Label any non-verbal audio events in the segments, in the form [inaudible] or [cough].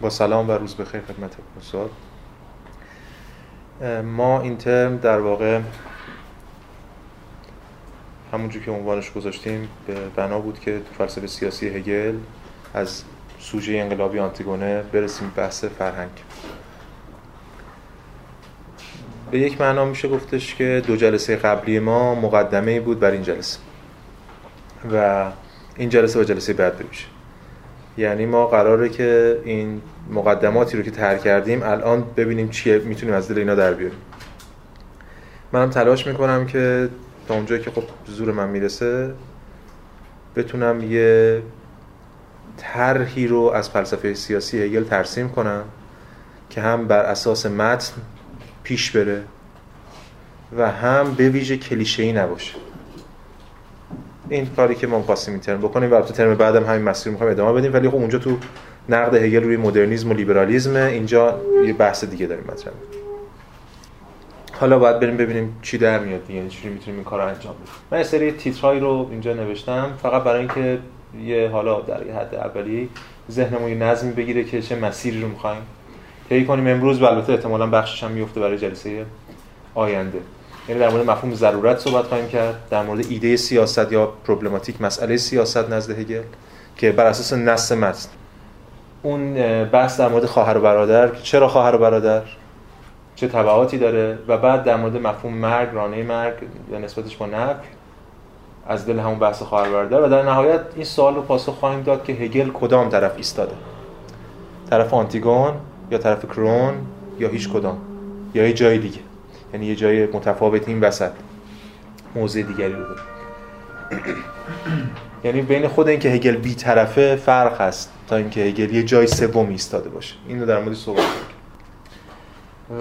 با سلام و روز بخیر خدمت استاد. ما این ترم در واقع همونجور که عنوانش گذاشتیم به بنا بود که تو فلسفه سیاسی هگل از سوژه انقلابی آنتیگونه برسیم بحث فرهنگ. به یک معنا میشه گفتش که دو جلسه قبلی ما مقدمه بود بر این جلسه و این جلسه و جلسه بعد بمیشه. یعنی ما قراره که این مقدماتی رو که تر کردیم الان ببینیم چیه می‌تونیم از دل اینا در بیاریم. منم تلاش می‌کنم که تا اونجایی که خب زور من می‌رسه بتونم یه طرحی رو از فلسفه سیاسی هگل ترسیم کنم که هم بر اساس متن پیش بره و هم به ویژه کلیشه ای نباشه. این کاری که ما می‌خواستیم این ترم بکنیم و تو ترم بعدم همین مسیر می‌خوایم ادامه بدیم ولی خب اونجا تو نقد هگل روی مدرنیسم و لیبرالیسم اینجا یه بحث دیگه داریم مطرح. حالا باید بریم ببینیم چی در میاد دیگه یعنی چجوری می‌تونیم این کار انجام بدیم. من سری تیترهایی رو اینجا نوشتم فقط برای اینکه یه حالا در یه حد اولی ذهنمون یه نظمی بگیره که چه مسیری رو می‌خوایم طی کنیم. امروز و البته احتمالاً بخشش هم میفته برای جلسه آینده. یعنی در مورد مفهوم ضرورت صحبت خواهیم کرد در مورد ایده سیاست یا پروبلماتیک مسئله سیاست نزد هگل که بر اساس نص متن. اون بحث در مورد خواهر و برادر چرا خواهر و برادر؟ چه تبعاتی داره؟ و بعد در مورد مفهوم مرگ رانه مرگ یا نسبتش با نفی از دل همون بحث خواهر برادر. و در نهایت این سوال رو پاسخ خواهیم داد که هگل کدام طرف ایستاده؟ طرف آنتیگون یا طرف کرون یا هیچ کدام؟ یا یه جای دیگه. یعنی یه جای متفاوت این وسط. موضع دیگری رو یعنی بین خود اینکه هگل بی طرفه فرق هست تا اینکه هگل یه جای سوم ایستاده باشه. اینو در مورد صحبت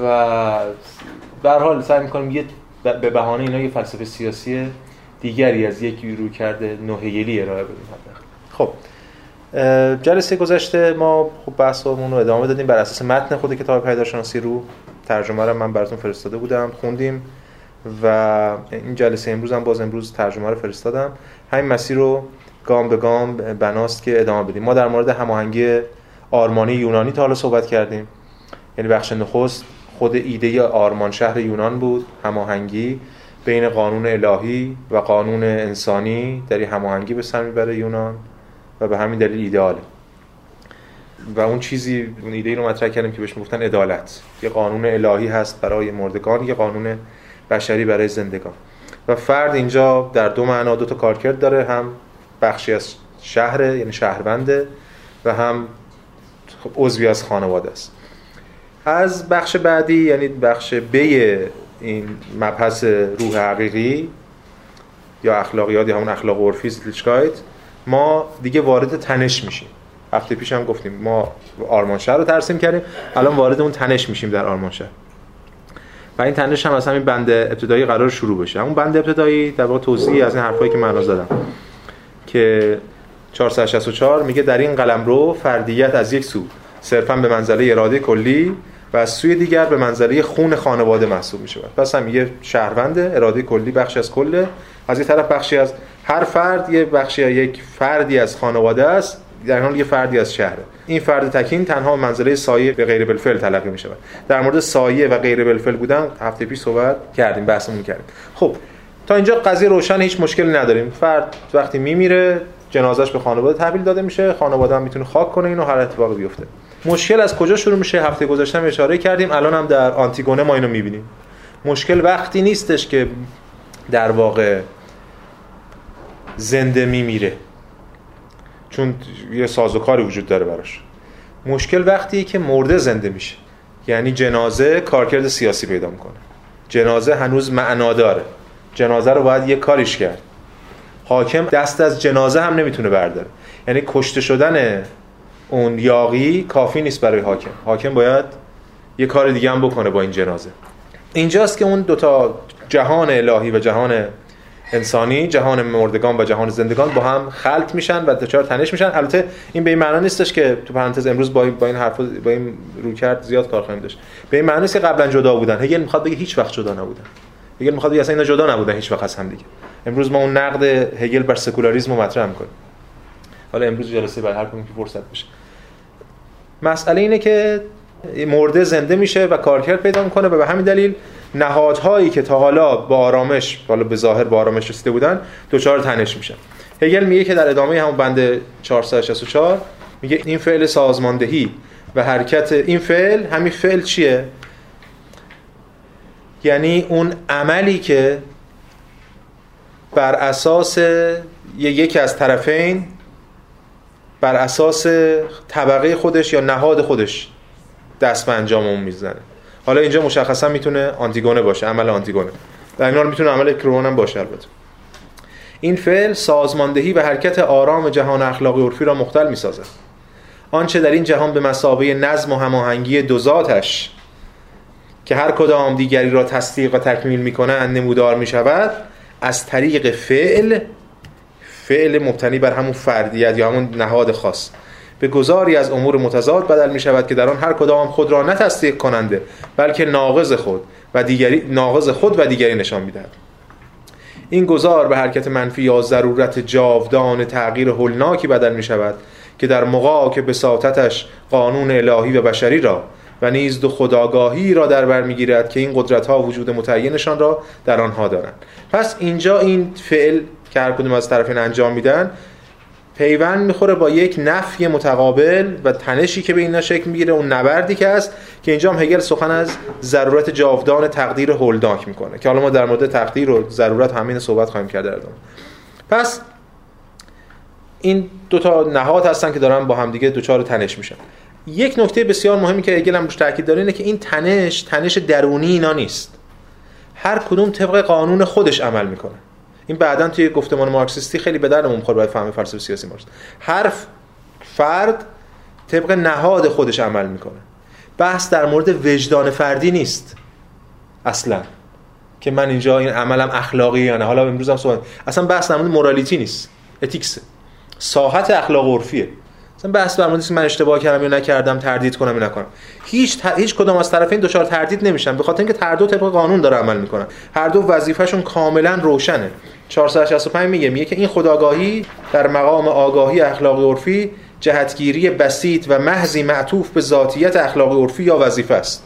و در حال سعی می‌کنیم یه به بهانه اینا یه فلسفه سیاسی دیگری از یک رو کرده نوهگلی ارائه بدیم خب جلسه گذشته ما خب بحثمون رو ادامه دادیم بر اساس متن خود کتاب پیداشناسی رو. ترجمه رو من براتون فرستاده بودم خوندیم و این جلسه امروز هم باز امروز ترجمه رو فرستادم. همین مسیر رو گام به گام بناست که ادامه بدیم. ما در مورد هماهنگی آرمانی یونانی تا حالا صحبت کردیم. یعنی بخش نخست خود ایده آرمان شهر یونان بود هماهنگی بین قانون الهی و قانون انسانی در هماهنگی به سر می‌بره یونان و به همین دلیل ایدئاله. و اون چیزی اون ایده رو مطرح کردیم که بهش می‌گفتن عدالت. یه قانون الهی هست برای مردگان یه قانون بشری برای زندگان. و فرد اینجا در دو معنا دو تا کارکرد داره هم بخشی از شهر یعنی شهرونده و هم عضوی از خانواده است. از بخش بعدی یعنی بخش بی این مبحث روح حقیقی یا اخلاقیات یا همون اخلاق عرفی ما دیگه وارد تنش میشیم. هفته پیش هم گفتیم ما آرمانشهر رو ترسیم کردیم. الان وارد اون تنش میشیم در آرمانشهر و این تنش هم از همین بند ابتدایی قرار شروع بشه. اون بند ابتدایی در واقع توضیحی از این حرفایی که من زدم. که 464 میگه در این قلم رو فردیت از یک سو. صرفا به منزله اراده کلی و از سوی دیگر به منزله خون خانواده محسوب میشه. پس هم یه شهروند اراده کلی بخشی از کله از این طرف بخشی از هر فرد یه بخشی از یک فردی از خانواده است. در حال یه فردی از شهره. این فرد تکین تنها منزله سایه به غیر بالفعل تلقی می شود در مورد سایه و غیر بالفعل بودن هفته پیش صحبت کردیم بحثمون کردیم. خب تا اینجا قضیه روشن هیچ مشکلی نداریم. فرد وقتی میمیره جنازش به خانواده تحویل داده میشه. خانواده هم می‌تونه خاک کنه اینو هر اتفاقی بیفته. مشکل از کجا شروع میشه؟ هفته گذشته اشاره کردیم. الان هم در آنتیگونه ما اینو می‌بینیم. مشکل وقتی نیستش که در واقع زنده میمیره. چون یه سازوکاری وجود داره براش. مشکل وقتیه که مرده زنده میشه. یعنی جنازه کارکرد سیاسی پیدا می‌کنه. جنازه هنوز معنا داره. جنازه رو باید یه کاریش کرد. حاکم دست از جنازه هم نمی‌تونه برداره. یعنی کشته شدن اون یاقی کافی نیست برای حاکم. حاکم باید یه کار دیگه هم بکنه با این جنازه. اینجاست که اون دوتا جهان الهی و جهان انسانی جهان مردگان و جهان زندگان با هم خلط میشن و دچار تنش میشن. البته این به این معنا نیستش که تو پرانتز امروز با با این حرف با این روکرد زیاد کار خواهیم داشت. به این معنی نیست که قبلا جدا بودن. هگل می‌خواد بگه هیچ وقت جدا نبودن. هگل می‌خواد بگه اصلا اینا جدا نبودن هیچ وقت از هم دیگه. امروز ما اون نقد هگل بر سکولاریسم رو مطرح می‌کنیم. حالا امروز جلسه بعد هر که فرصت بشه. مسئله اینه که مرده زنده میشه و کارکرد پیدا می‌کنه و به همین دلیل نهادهایی که تا حالا با آرامش حالا به ظاهر با آرامش رسیده بودن دچار تنش میشن هگل میگه که در ادامه همون بند 464 میگه این فعل سازماندهی و حرکت این فعل همین فعل چیه؟ یعنی اون عملی که بر اساس یکی از طرفین بر اساس طبقه خودش یا نهاد خودش دست به انجام اون می‌زنه. حالا اینجا مشخصا می‌تونه آنتیگونه باشه عمل آنتیگونه. در این حال می‌تونه عمل کرون هم باشه البته. این فعل سازماندهی و حرکت آرام جهان اخلاقی عرفی را مختل می‌سازد. آنچه در این جهان به مسابه نظم و هماهنگی دو ذاتش که هر کدام دیگری را تصدیق و تکمیل می‌کنند نمودار می‌شود از طریق فعل فعل مبتنی بر همون فردیت یا همون نهاد خاص. به گذاری از امور متضاد بدل می شود که در آن هر کدام خود را نه تصدیق کننده بلکه ناقض خود و دیگری ناقض خود و دیگری نشان می‌دهد. این گذار به حرکت منفی یا ضرورت جاودان تغییر هولناکی بدل می شود که در موقع که بساطتش قانون الهی و بشری را و نیز دو خداگاهی را در بر می‌گیرد که این قدرت ها وجود متعینشان را در آنها دارند. پس اینجا این فعل که هر کدوم از طرفین انجام میدن پیوند می‌خوره با یک نفی متقابل و تنشی که به اینا شکل می‌گیره اون نبردی که هست که اینجا هم هگل سخن از ضرورت جاودان تقدیر هولداک می‌کنه که حالا ما در مورد تقدیر و ضرورت همین صحبت خواهیم کرد در پس این دو تا نهاد هستن که دارن با همدیگه دوچار تنش میشن. یک نکته بسیار مهمی که هگل هم روش تاکید داره اینه که این تنش تنش درونی اینا نیست. هر کدوم طبق قانون خودش عمل می‌کنه. این بعدا توی گفتمان مارکسیستی خیلی به دردمون می‌خوره برای فهم فلسفه سیاسی مارکس. هر فرد طبق نهاد خودش عمل می‌کنه. بحث در مورد وجدان فردی نیست. اصلا. که من اینجا این عملم اخلاقی یا نه. حالا امروز هم صحبت اصلا بحث در مورد مورالیتی نیست. اتیکس ساحت اخلاق عرفیه. مثلا بحث در مورد من اشتباه کردم یا نکردم تردید کنم یا نکنم. هیچ ت... هیچ کدام از طرفین دچار تردید نمیشن. به خاطر اینکه هر دو طبق قانون داره عمل می‌کنن. هر دو وظیفهشون کاملا روشنه. 465 میگه. میگه که این خداگاهی در مقام آگاهی اخلاقی عرفی جهتگیری بسیط و محضی معطوف به ذاتیت اخلاقی عرفی یا وظیفه است.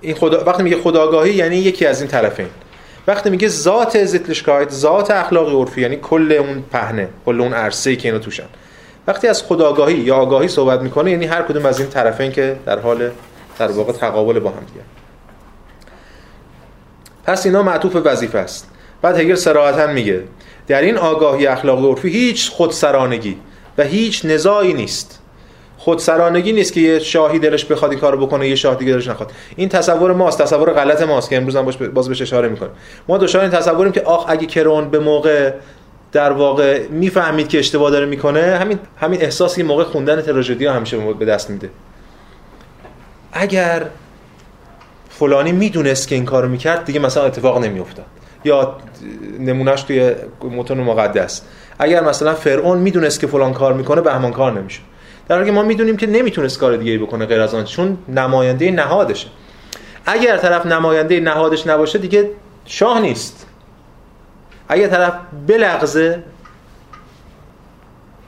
این خدا... وقتی میگه خداگاهی یعنی یکی از این طرفین. وقتی میگه ذات زیتلشکایت ذات اخلاقی عرفی یعنی کل اون پهنه کل اون عرصه‌ای که اینا توشن. وقتی از خداگاهی یا آگاهی صحبت می‌کنه یعنی هر کدوم از این طرفین که در حال در واقع تقابل با هم دیگه. پس اینا معطوف وظیفه است. بعد هگل صراحتا میگه در این آگاهی اخلاقی عرفی هیچ خودسرانگی و هیچ نزاعی نیست. خودسرانگی نیست که یه شاهی دلش بخواد این کارو بکنه یه شاه دیگه دلش نخواد. این تصور ماست تصور غلط ماست که امروز هم باز بهش اشاره می‌کنه. ما دچار این تصوریم که آخ اگه کرون به موقع در واقع می‌فهمید که اشتباه داره می‌کنه همین همین احساسی موقع خوندن تراژدی همیشه به دست میده. اگر فلانی می‌دونست که این کارو می‌کرد دیگه مثلا اتفاق نمیافتاد. یا نمونهش توی متن مقدس. اگر مثلا فرعون می‌دونست که فلان کار می‌کنه به همان کار نمیشه در حالی که ما می‌دونیم که نمی‌تونست کار دیگه بکنه غیر از آن چون نماینده نهادشه. اگر طرف نماینده نهادش نباشه دیگه شاه نیست. اگر طرف بلغزه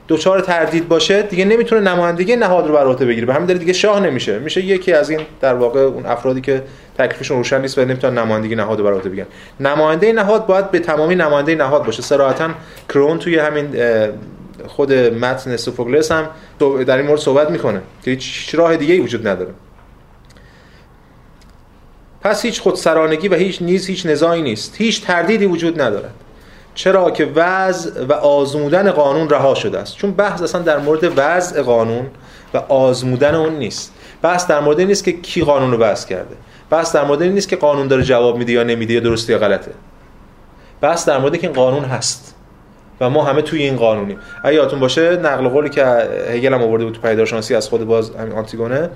دوچار تردید باشه دیگه نمی‌تونه نمایندگی نهاد رو بر عهده بگیره. به همین دلیل دیگه شاه نمیشه. میشه یکی از این در واقع اون افرادی که تکلیفشون روشن نیست و نمی‌تونن نمایندگی نهاد رو بر عهده بگیرن. نماینده نهاد باید به تمامی نماینده نهاد باشه. صراحتا کرون توی همین خود متن سوفوکلس هم در این مورد صحبت می‌کنه که هیچ راه دیگه ای وجود نداره. پس هیچ خودسرانگی و هیچ نیز هیچ نزاعی نیست. هیچ تردیدی وجود ندارد. چرا که وضع و آزمودن قانون رها شده است؟ چون بحث اصلا در مورد وضع قانون و آزمودن اون نیست. بحث در مورد نیست که کی قانون رو وضع کرده. بحث در مورد نیست که قانون داره جواب میده یا نمیده یا درسته یا غلطه. بحث در مورد که این قانون هست و ما همه توی این قانونیم. اگه یادتون باشه نقل قولی که هگل هم آورده بود تو پیدارشناسی از خود باز همین آنتیگونه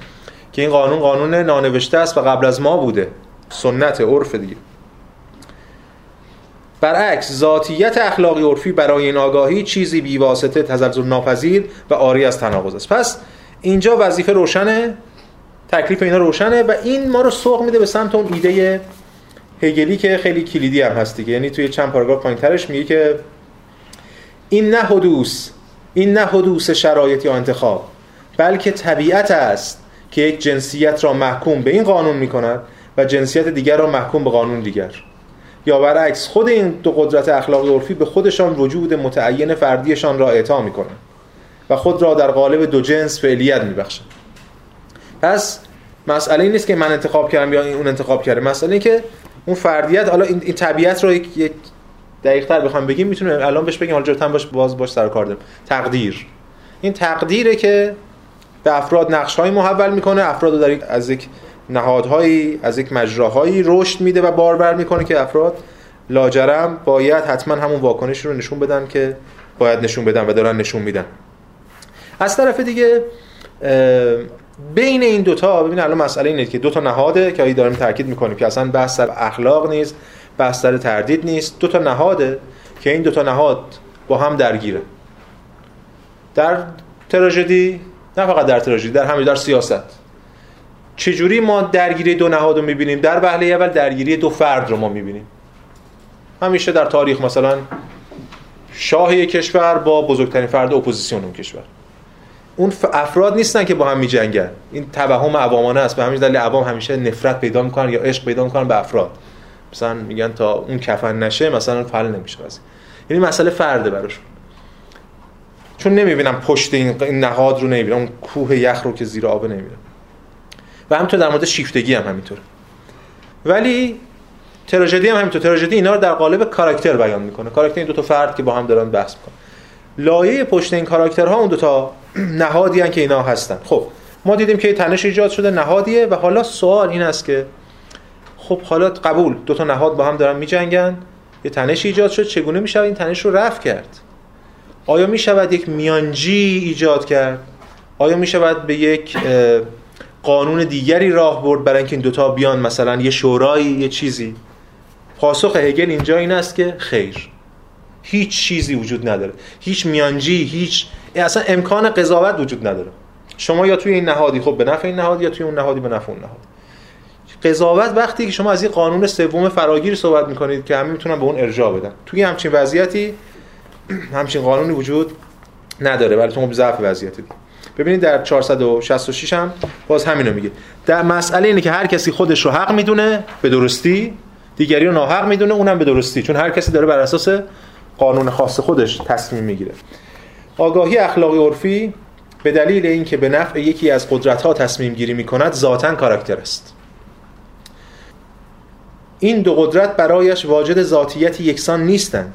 که این قانون قانون نانوشته است و قبل از ما بوده. سنت عرف دیگه. برعکس ذاتیت اخلاقی عرفی برای این آگاهی چیزی بیواسطه تزلزل ناپذیر و آری از تناقض است. پس اینجا وظیفه روشنه تکلیف اینا روشنه و این ما رو سوق میده به سمت اون ایده هگلی که خیلی کلیدی هم هست دیگه. یعنی توی چند پاراگراف پایینترش میگه که این نه حدوث این نه حدوث شرایط یا انتخاب بلکه طبیعت است که یک جنسیت را محکوم به این قانون می کند و جنسیت دیگر را محکوم به قانون دیگر. یا برعکس خود این دو قدرت اخلاقی عرفی به خودشان وجود متعین فردیشان را اعطا می کنند و خود را در قالب دو جنس فعلیت می بخشند پس مسئله این نیست که من انتخاب کردم یا اون انتخاب کرده. مسئله این که اون فردیت حالا این, این طبیعت رو یک, یک دقیق تر بخوام بگیم می‌تونیم الان بهش بگیم حالا باش باز باش سر کار تقدیر. این تقدیره که به افراد نقش های محول می‌کنه. افراد رو در از یک نهادهایی از یک مجراهایی رشد میده و باربر می‌کنه که افراد لاجرم باید حتما همون واکنش رو نشون بدن که باید نشون بدن و دارن نشون میدن. از طرف دیگه بین این دوتا ببین الان مسئله اینه که دو تا نهاده که داریم تاکید می‌کنیم که اصلا بحث سر اخلاق نیست بحث سر تردید نیست. دو تا نهاده که این دو تا نهاد با هم درگیره. در تراژدی نه فقط در تراژدی در همین در سیاست. چجوری ما درگیری دو نهاد رو می‌بینیم؟ در وهله اول درگیری دو فرد رو ما می‌بینیم. همیشه در تاریخ مثلا شاه یک کشور با بزرگترین فرد اپوزیسیون اون کشور. اون افراد نیستن که با هم میجنگن. این توهم عوامانه است. به همین دلیل عوام همیشه نفرت پیدا می‌کنن یا عشق پیدا می‌کنن به افراد. مثلا میگن تا اون کفن نشه مثلا حل نمیشه قضیه یعنی مسئله فرده براشون چون نمی‌بینم پشت این نهاد رو نمی‌بینم. اون کوه یخ رو که زیر آب نمی‌بینم. و همینطور در مورد شیفتگی هم همینطوره ولی تراژدی هم همینطور. تراژدی اینا رو در قالب کاراکتر بیان می‌کنه. کاراکتر این دو تا فرد که با هم دارن بحث می‌کنن. لایه پشت این کاراکترها اون دو تا نهادی که اینا هستن. خب ما دیدیم که تنش ایجاد شده نهادیه و حالا سوال این است که خب حالا قبول دو تا نهاد با هم دارن میجنگن. یه تنش ایجاد شد چگونه میشه این تنش رو رفع کرد؟ آیا می‌شود یک میانجی ایجاد کرد؟ آیا می‌شود به یک قانون دیگری راه برد برای اینکه این دوتا بیان مثلا یه شورایی یه چیزی. پاسخ هگل اینجا این است که خیر. هیچ چیزی وجود نداره. هیچ میانجی هیچ اصلا امکان قضاوت وجود نداره. شما یا توی این نهادی خب به نفع این نهاد یا توی اون نهادی به نفع اون نهاد. قضاوت وقتی که شما از این قانون سوم فراگیر صحبت می‌کنید که همه می‌تونن به اون ارجاع بدن. توی همچین وضعیتی [clears throat] همچین قانونی وجود نداره. ولی تو ضعف وضعیتی. ببینید در 466 هم باز همینو میگه. در مسئله اینه که هر کسی خودش رو حق می‌دونه به درستی دیگری رو ناحق می‌دونه اونم به درستی. چون هر کسی داره بر اساس قانون خاص خودش تصمیم می‌گیره. آگاهی اخلاقی عرفی به دلیل اینکه به نفع یکی از قدرت ها تصمیم گیری می‌کند ذاتا کاراکتر است. این دو قدرت برایش واجد ذاتیت یکسان نیستند.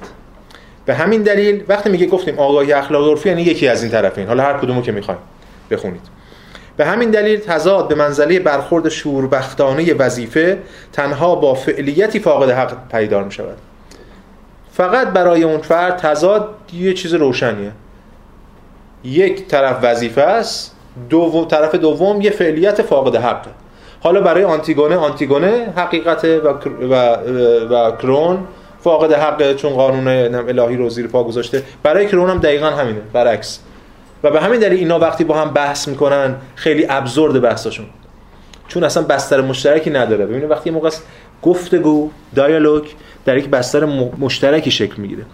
به همین دلیل وقتی میگه گفتیم آگاهی اخلاقی عرفی یعنی یکی از این طرفین. حالا هر کدومو که می‌خوایم. بخونید. به همین دلیل تضاد به منزله برخورد شوربختانه وظیفه تنها با فعلیتی فاقد حق پیدار می شود فقط برای اون فرد تضاد یه چیز روشنیه. یک طرف وظیفه است دو طرف دوم یه فعلیت فاقد حقه حالا برای آنتیگونه آنتیگونه حقیقت و, و, و کرون فاقد حقه چون قانون الهی رو زیر پا گذاشته. برای کرون هم دقیقا همینه برعکس. و به همین دلیل اینا وقتی با هم بحث می‌کنن خیلی ابزورد بحثاشون. چون اصلا بستر مشترکی نداره. ببینید وقتی موقع گفتگو دیالوگ در یک بستر مشترکی شکل می‌گیره.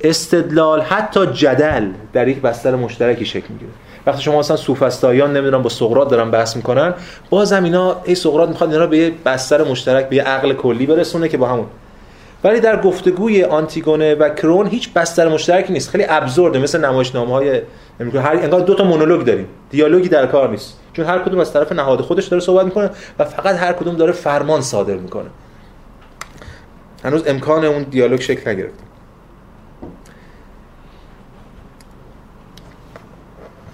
استدلال حتی جدل در یک بستر مشترکی شکل می‌گیره. وقتی شما مثلا سوفسطائیان نمی‌دونم با سقراط دارن بحث می‌کنن بازم اینا ای سقراط می‌خواد اینا به یه بستر مشترک به یه عقل کلی برسونه که با همون. ولی در گفتگوی آنتیگونه و کرون هیچ بستر مشترکی نیست. خیلی ابزورده مثل نمایشنامه های هر انگار دو تا مونولوگ داریم. دیالوگی در کار نیست. چون هر کدوم از طرف نهاد خودش داره صحبت می‌کنه و فقط هر کدوم داره فرمان صادر می‌کنه. هنوز امکان اون دیالوگ شکل نگرفته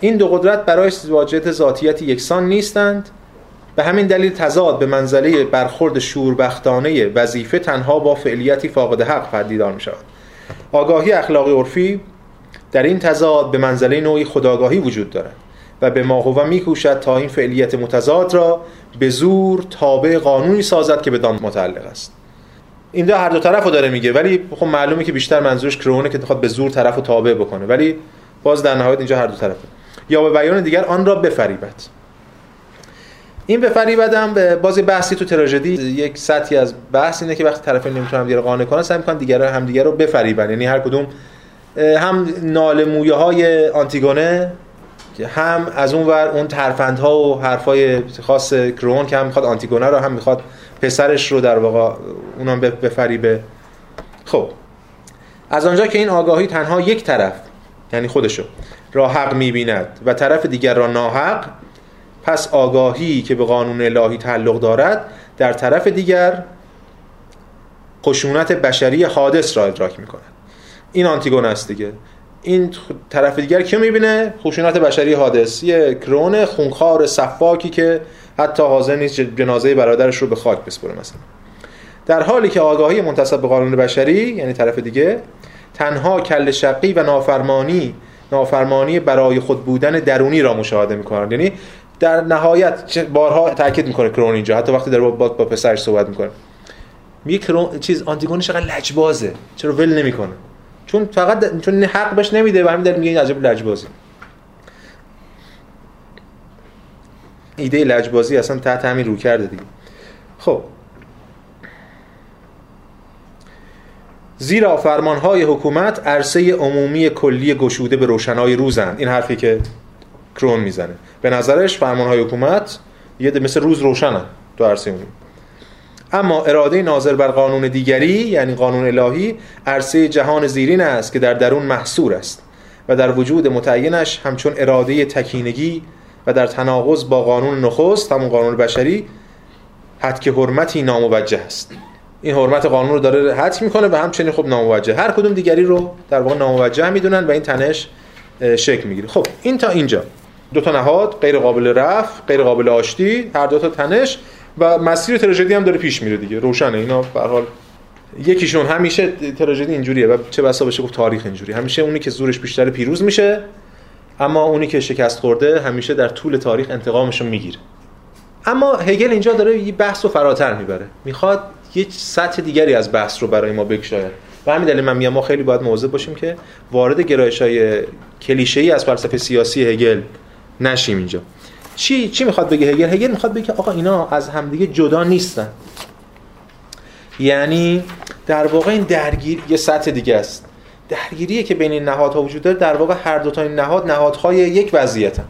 این دو قدرت برای واجد ذاتیت یکسان نیستند. به همین دلیل تضاد به منزله برخورد شوربختانه وظیفه تنها با فعلیتی فاقد حق پدیدار می شود آگاهی اخلاقی عرفی در این تضاد به منزله نوعی خداگاهی وجود دارد و به ماهوه میکوشد تا این فعلیت متضاد را به زور تابع قانونی سازد که به دان متعلق است. این هر دو طرف رو داره میگه ولی خب معلومه که بیشتر منظورش کرونه که می‌خواد به زور طرف رو تابع بکنه ولی باز در نهایت اینجا هر دو طرفه. یا به بیان دیگر آن را بفریبد. این بفریبد به بازی بحثی تو تراژدی یک سطحی از بحث اینه که وقتی طرفین نمی‌تونن دیگه قانع کنن سعی می‌کنن دیگر هم دیگر رو بفریبن. یعنی هر کدوم هم ناله مویه های آنتیگونه هم از اون ور اون ترفندها و حرفای خاص کرون که هم می‌خواد آنتیگونه رو هم می‌خواد پسرش رو در واقع اونم بفریبه خب. از آنجا که این آگاهی تنها یک طرف یعنی خودشو را حق می‌بیند و طرف دیگر را ناحق پس آگاهی که به قانون الهی تعلق دارد در طرف دیگر خشونت بشری حادث را ادراک می‌کند. این آنتیگون است دیگه. این طرف دیگر که می‌بینه؟ خشونت بشری حادث. یه کرون خونخوار صفاکی که حتی حاضر نیست جنازه برادرش رو به خاک بسپره مثلا. در حالی که آگاهی منتصب به قانون بشری یعنی طرف دیگه تنها کل شقی و نافرمانی نافرمانی برای خود بودن درونی را مشاهده می‌کنند یعنی در نهایت بارها تاکید می‌کنه کرون اینجا. حتی وقتی در با, با پسرش صحبت می‌کنه. میگه کرون چیز آنتیگونی چقدر لجبازه. چرا ول نمی‌کنه. چون فقط چون حق بهش نمیده و همین میگه این عجب لجبازی. ایده لجبازی اصلا تحت همین رو کرده دیگه. خب. زیرا فرمانهای حکومت عرصه عمومی کلی گشوده به روشنای روزند. این حرفی که کرون می‌زنه. به نظرش فرمانهای حکومت یه مثل روز روشنن تو عرصه عمومی. اما اراده ناظر بر قانون دیگری یعنی قانون الهی عرصه جهان زیرین است که در درون محصور است و در وجود متعینش همچون اراده تکینگی و در تناقض با قانون نخست همون قانون بشری حد که حرمتی ناموجه است. این حرمت قانون رو داره حد می‌کنه و همچنین خب ناموجه. هر کدوم دیگری رو در واقع ناموجه می‌دونن و این تنش شکل می‌گیره. خب این تا اینجا. دو تا نهاد غیر قابل رفع غیر قابل آشتی هر دو تا تنش و مسیر تراژدی هم داره پیش میره دیگه. روشنه. اینا به حال یکیشون همیشه تراژدی اینجوریه و چه بسا بشه گفت تاریخ اینجوری. همیشه اونی که زورش بیشتر پیروز میشه اما اونی که شکست خورده همیشه در طول تاریخ انتقامش رو می‌گیره. اما هگل اینجا داره یه بحث رو فراتر می‌بره. می‌خواد یه سطح دیگری از بحث رو برای ما بگشاید. و همین دلیل من میگم ما خیلی باید مواظب باشیم که وارد گرایش های کلیشه‌ای از فلسفه سیاسی هگل نشیم اینجا. چی چی می‌خواد بگه هگل؟ هگل می‌خواد بگه آقا اینا از همدیگه جدا نیستن. یعنی در واقع این درگیر یه سطح دیگه است. درگیریه که بین این نهادها وجود داره در واقع هر دو تا این نهاد نهادهای یک وضعیتن.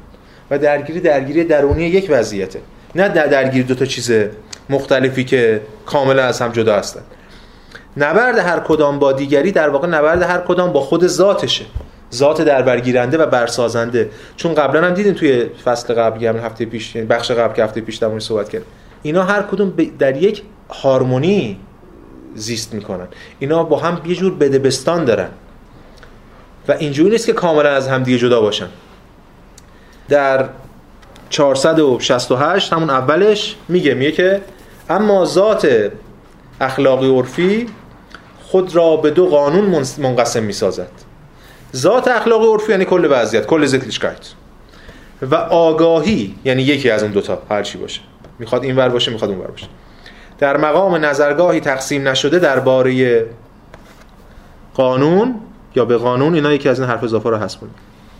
و درگیری درگیری درونی یک وضعیته. نه در درگیری دو تا چیز مختلفی که کاملا از هم جدا هستن. نبرد هر کدام با دیگری در واقع نبرد هر کدام با خود ذاتشه. ذات در برگیرنده و برسازنده. چون قبلا هم دیدیم توی فصل قبل یعنی هفته پیش یعنی بخش قبل که هفته پیش در صحبت کردیم. اینا هر کدوم در یک هارمونی زیست می‌کنن. اینا با هم یه جور بدبستان دارن. و اینجوری نیست که کاملا از هم دیگه جدا باشن. در 468 همون اولش میگه میگه که اما ذات اخلاقی عرفی خود را به دو قانون منقسم می‌سازد. ذات اخلاقی عرفی یعنی کل وضعیت کل زیتلیشکایت و آگاهی یعنی یکی از اون دوتا هر چی باشه. می‌خواد این ور باشه می‌خواد اون ور باشه. در مقام نظرگاهی تقسیم نشده درباره قانون یا به قانون اینا یکی از این حرف اضافه رو هست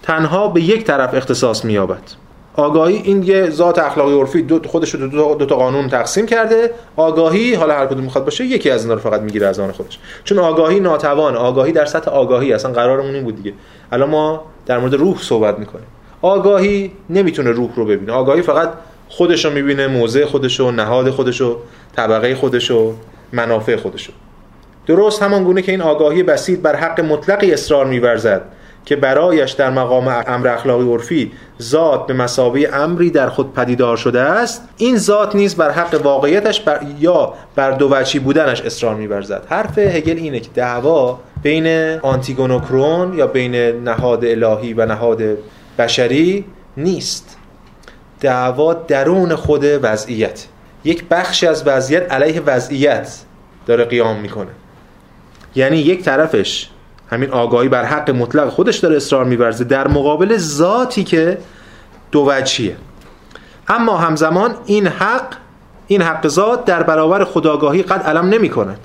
تنها به یک طرف اختصاص مییابد. آگاهی این یه ذات اخلاقی عرفی دو خودش رو دو, دو تا قانون تقسیم کرده. آگاهی حالا هر کدوم می‌خواد باشه یکی از اینا رو فقط می‌گیره از آن خودش. چون آگاهی ناتوان آگاهی در سطح آگاهی اصلا قرارمون این بود دیگه. الان ما در مورد روح صحبت می‌کنیم. آگاهی نمی‌تونه روح رو ببینه. آگاهی فقط خودش رو می‌بینه موضع خودش نهاد خودش رو طبقه خودش منافع خودش درست همان گونه که این آگاهی بسیط بر حق مطلقی اصرار میورزد. که برایش در مقام امر اخلاقی عرفی ذات به مساوی امری در خود پدیدار شده است این ذات نیز بر حق واقعیتش بر یا بر دو وجهی بودنش اصرار می‌ورزد. حرف هگل اینه که دعوا بین آنتیگون و کرون یا بین نهاد الهی و نهاد بشری نیست. دعوا درون خود وضعیت. یک بخشی از وضعیت علیه وضعیت داره قیام می‌کنه. یعنی یک طرفش همین آگاهی بر حق مطلق خودش داره اصرار میورزه در مقابل ذاتی که دو وجهیه. اما همزمان این حق این حق ذات در برابر خداگاهی قد علم نمی کند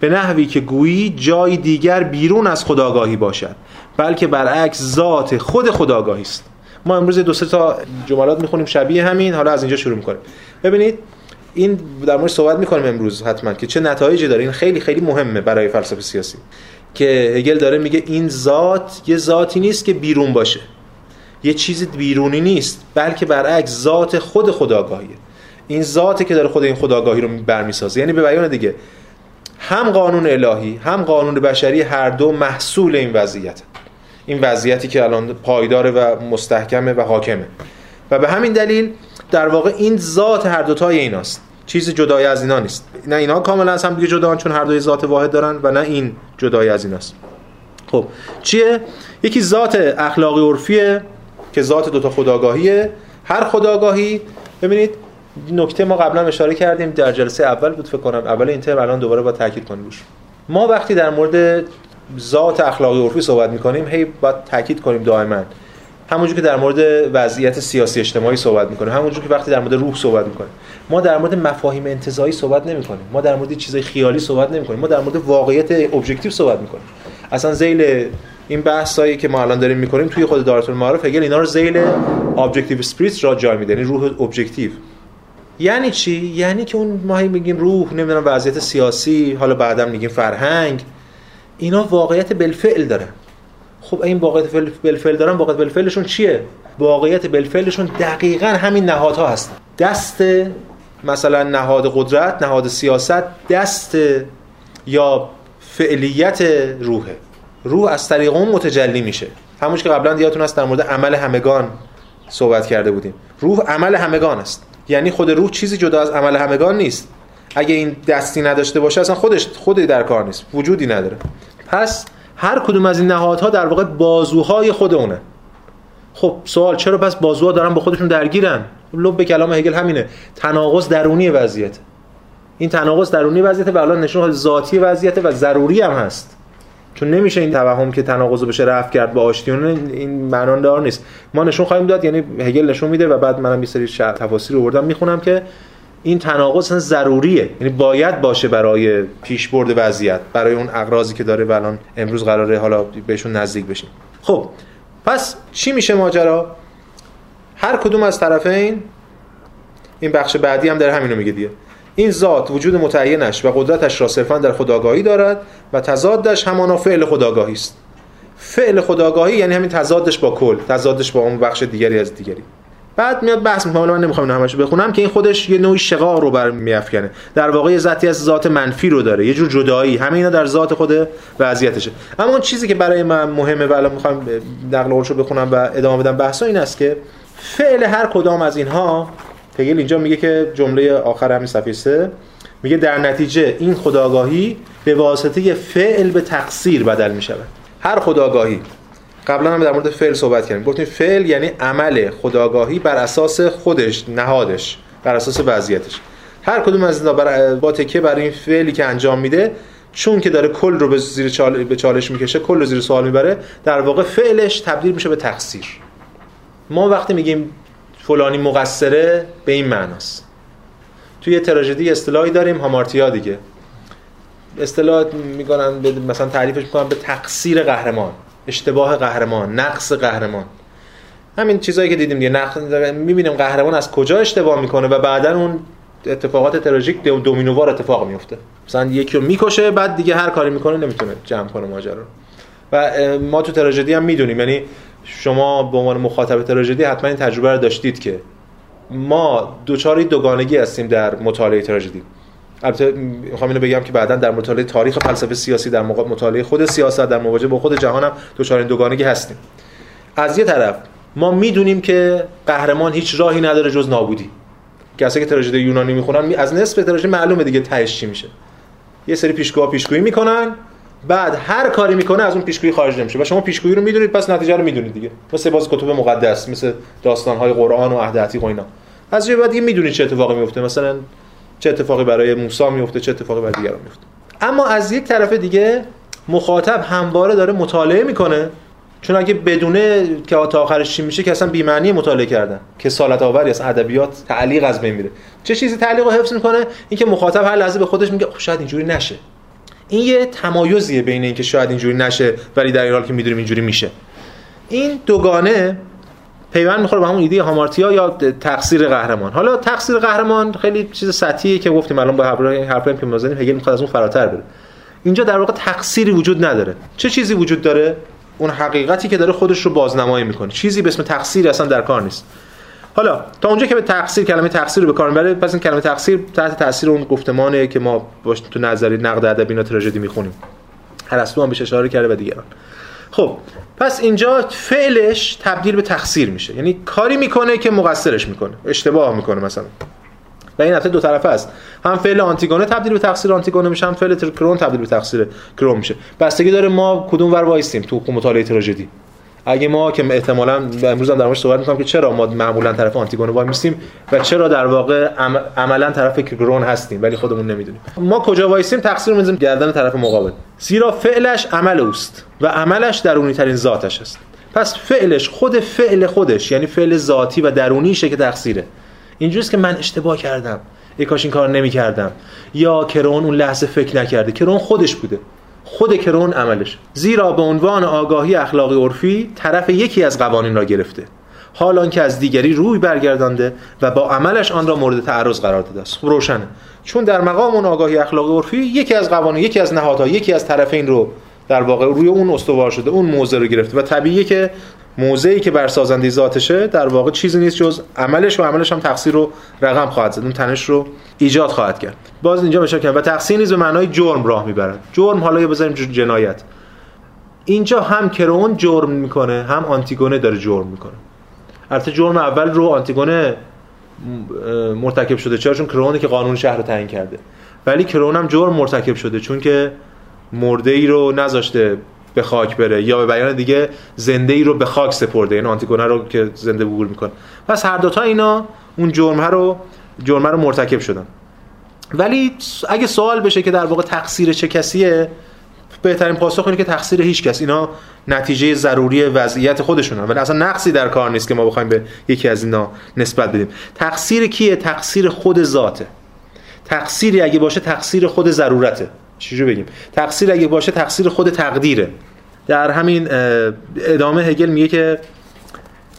به نحوی که گویی جای دیگر بیرون از خداگاهی باشد بلکه برعکس ذات خود خداگاهی است. ما امروز دو سه تا جملات می‌خونیم شبیه همین حالا از اینجا شروع می‌کنیم. ببینید این در مورد صحبت می‌کنیم امروز حتما که چه نتایجی داره. این خیلی خیلی مهمه برای فلسفه سیاسی. که هگل داره میگه این ذات یه ذاتی نیست که بیرون باشه. یه چیز بیرونی نیست بلکه برعکس ذات خود خداگاهیه این ذاتی که داره خود این خداگاهی رو برمیسازه. یعنی به بیان دیگه هم قانون الهی هم قانون بشری هر دو محصول این وضعیت. این وضعیتی که الان پایدار و مستحکمه و حاکمه. و به همین دلیل در واقع این ذات هر دوتای ایناست. چیز جدای از اینا نیست. نه اینا کاملا از هم دیگه جدا چون هر دوی ذات واحد دارن و نه این جدای از ایناست. خب چیه؟ یکی ذات اخلاقی عرفیه که ذات دوتا خداگاهیه. هر خداگاهی ببینید نکته ما قبلا اشاره کردیم در جلسه اول بود فکر کنم. اول این ترم الان دوباره با تاکید کنیم. روش ما وقتی در مورد ذات اخلاقی عرفی صحبت می‌کنیم هی باید تاکید کنیم دائما. همونجور که در مورد وضعیت سیاسی اجتماعی صحبت می‌کنیم همونجور که وقتی در مورد روح صحبت می‌کنیم ما در مورد مفاهیم انتزاعی صحبت نمی‌کنیم. ما در مورد چیزای خیالی صحبت نمی‌کنیم. ما در مورد واقعیت objective صحبت می‌کنیم. اصلا ذیل این بحثایی که ما الان داریم می‌کنیم توی خود دایرت المعارف هگل اینا رو ذیل objective spirit را جای میده یعنی روح objective یعنی چی؟ یعنی که اون ما میگیم روح نمی‌دونم وضعیت سیاسی حالا بعدا میگیم فرهنگ. اینا واقعیت بالفعل دارن. خب این واقعیت بالفعل دارن واقعیت بالفعلشون چیه؟ واقعیت بالفعلشون دقیقا همین نهادها هستن دست مثلا نهاد قدرت نهاد سیاست دست یا فعلیت روحه. روح از طریق اون متجلی میشه. همونش که قبلا دیاتون هست در مورد عمل همگان صحبت کرده بودیم. روح عمل همگان است. یعنی خود روح چیزی جدا از عمل همگان نیست. اگه این دستی نداشته باشه اصلا خودش خودی در کار نیست. وجودی نداره. پس هر کدوم از این نهادها در واقع بازوهای خود اونه. خب سوال چرا پس بازوها دارن با خودشون درگیرن؟ لب کلام هگل همینه. تناقض درونی وضعیت. این تناقض درونی وضعیت و الان نشون ذاتی وضعیت و ضروری هم هست. چون نمیشه این توهم که تناقض بشه رفع کرد با آشتیون این معنا دار نیست. ما نشون خواهیم داد یعنی هگل نشون میده و بعد منم یه سری تفاسیر رو بردم می‌خونم که این تناقض ضروریه. یعنی باید باشه برای پیشبرد وضعیت برای اون اقراضی که داره و الان امروز قراره حالا بهشون نزدیک بشیم. خب پس چی میشه ماجرا؟ هر کدوم از طرفین این بخش بعدی هم در همینو میگه دیگه. این ذات وجود متعینش و قدرتش را صرفا در خداگاهی دارد و تضادش همانا فعل خداگاهی است. فعل خداگاهی یعنی همین تضادش با کل تضادش با اون بخش دیگری از دیگری. بعد میاد بحث می‌کنه من نمی‌خوام اینو همشو بخونم که این خودش یه نوعی شقاق رو بر میافکنه در واقع یه ذاتی از ذات منفی رو داره یه جور جدایی. همه اینا در ذات خود وضعیتشه. اما اون چیزی که برای من مهمه و الان می‌خوام نقل قولشو بخونم و ادامه بدم بحثا این است که فعل هر کدام از اینها هگل اینجا میگه که جمله آخر همین صفحه 3 میگه در نتیجه این خداگاهی به واسطه فعل به تقصیر بدل می‌شود. هر خداگاهی قبلا هم در مورد فعل صحبت کردیم. گفتیم فعل یعنی عمل خداگاهی بر اساس خودش نهادش بر اساس وضعیتش. هر کدوم از اینا با تکیه برای این فعلی که انجام میده چون که داره کل رو به زیر چال... به چالش می‌کشه کل رو زیر سوال می‌بره در واقع فعلش تبدیل میشه به تقصیر. ما وقتی میگیم فلانی مقصره به این معناست. توی تراژدی اصطلاحی داریم هامارتیا دیگه. اصطلاح میگن مثلا تعریفش می‌کنن به تقصیر قهرمان. اشتباه قهرمان نقص قهرمان. همین چیزایی که دیدیم دیگه نقص می‌بینیم قهرمان از کجا اشتباه می‌کنه و بعدا اون اتفاقات تراژیک دومینووار اتفاق میفته مثلا یکی رو می‌کشه بعد دیگه هر کاری می‌کنه نمی‌تونه جمع کنه ماجرا و ما تو تراژدی هم می‌دونیم یعنی شما به عنوان مخاطب تراژدی حتما این تجربه رو داشتید که ما دوچاری دوگانگی هستیم در مطالعه تراژدی. البته می‌خوام اینو بگم که بعدا در مطالعه تاریخ فلسفه سیاسی در مطالعه خود سیاست در مواجهه با خود جهان هم دچار دوگانگی هستیم. از یه طرف ما می‌دونیم که قهرمان هیچ راهی نداره جز نابودی. کسایی که تراژدی یونانی می‌خونن از نصف تراژدی معلومه دیگه تهش چی میشه. یه سری پیشگوها پیشگویی می‌کنن بعد هر کاری می‌کنه از اون پیشگویی خارج نمیشه. و شما پیشگویی رو می‌دونید پس نتیجه رو می‌دونید دیگه. مثل باز کتب مقدس مثل داستان های قرآن و عهد عتیق و اینا. از یه بعد می‌دونید چه اتفاقی میفته مثلا چه اتفاقی برای موسی میفته چه اتفاقی برای دیگران میفته. اما از یک طرف دیگه مخاطب همواره داره مطالعه می‌کنه چون اگه بدونه که تا آخرش چی میشه که اصلا بی معنی مطالعه کردن که سالت آوری از ادبیات تعلیق از بین میره. چه چیزی تعلیق رو حفظ می‌کنه؟ اینکه مخاطب هر لحظه به خودش میگه خب شاید اینجوری نشه. این یه تمایزیه بین اینکه شاید اینجوری نشه ولی در این حال که می‌دونیم اینجوری میشه. این دوگانه پیوند می‌خوره به همون ایده هامارتیا یا تقصیر قهرمان. حالا تقصیر قهرمان خیلی چیز سطحیه که گفتیم الان با حرفایی که می‌زنیم هگل می‌خواد از اون فراتر بره. اینجا در واقع تقصیری وجود نداره. چه چیزی وجود داره؟ اون حقیقتی که داره خودش رو بازنمایی می‌کنه. چیزی به اسم تقصیر اصلا در کار نیست. حالا تا اونجا که به تقصیر کلمه تقصیر رو به کار می‌بره پس این کلمه تقصیر تحت تاثیر اون گفتمانه که ما باش تو نظری نقد ادبی اینا تراژدی می‌خونیم. ارسطو هم بهش اشاره کرده و دیگران. خب پس اینجا فعلش تبدیل به تقصیر میشه. یعنی کاری می‌کنه که مقصرش می‌کنه اشتباه می‌کنه مثلا. و این دو طرفه است. هم فعل آنتیگونه تبدیل به تقصیر آنتیگونه میشه هم فعل کرون تبدیل به تقصیر کرون میشه. بستگی داره ما کدوم ور وایسیم تو مطالعه تراژدی. اگه ما که احتمالاً امروز هم در موردش صحبت می‌کنم که چرا ما معمولا طرف آنتیگونه وای میستیم و چرا در واقع عملا طرف کرون هستیم ولی خودمون نمی‌دونیم. ما کجا وایسیم؟ تقصیر می‌ذاریم گردن طرف مقابل. زیرا فعلش عمل اوست و عملش درونی ترین ذاتش است. پس فعلش خود فعل خودش یعنی فعل ذاتی و درونیشه که تقصیره. اینجوریه که من اشتباه کردم. ای کاش این کار نمی‌کردم. یا کرون اون لحظه فکر نکرده. کرون خودش بوده. خود کرون عملش. زیرا به عنوان آگاهی اخلاقی عرفی طرف یکی از قوانین را گرفته. حال که از دیگری روی برگردانده و با عملش آن را مورد تعرض قرار داده است. خب روشنه. چون در مقام اون آگاهی اخلاقی عرفی یکی از قوانین یکی از نهادها یکی از طرفین رو در واقع روی اون استوار شده اون موضع رو گرفته و طبیعیه که موضعی که بر سازنده ذاتشه در واقع چیزی نیست جز عملش و عملش هم تقصیر رو رقم خواهد زد. اون تنش رو ایجاد خواهد کرد. باز اینجا میشه که و تقصیر نیز به معنای جرم راه می‌برد جرم حالا یه بذاریم جنایت. اینجا هم کرون جرم می‌کنه هم آنتیگونه داره جرم می‌کنه. البته جرم اول رو آنتیگونه مرتکب شده. چرا؟ چون کرونه که قانون شهر رو تعیین کرده. ولی کرون هم جرم مرتکب شده. چون که مرده ای رو نذاشته به خاک بره یا به بیان دیگه زنده ای رو به خاک سپرده این آنتیگونه رو که زنده بگور می‌کنه. پس هر دوتا اینا اون جرم رو جرم رو مرتکب شدن. ولی اگه سوال بشه که در واقع تقصیر چه کسیه بهترین پاسخ اینه که تقصیر هیچ کس. اینا نتیجه ضروری وضعیت خودشونن ولی اصلا نقصی در کار نیست که ما بخوایم به یکی از اینا نسبت بدیم. تقصیر کیه؟ تقصیر خود ذاته. تقصیری اگه باشه تقصیر خود ضرورته. چجوری بگیم؟ تقصیر اگه باشه تقصیر خود تقدیره. در همین ادامه هگل میگه که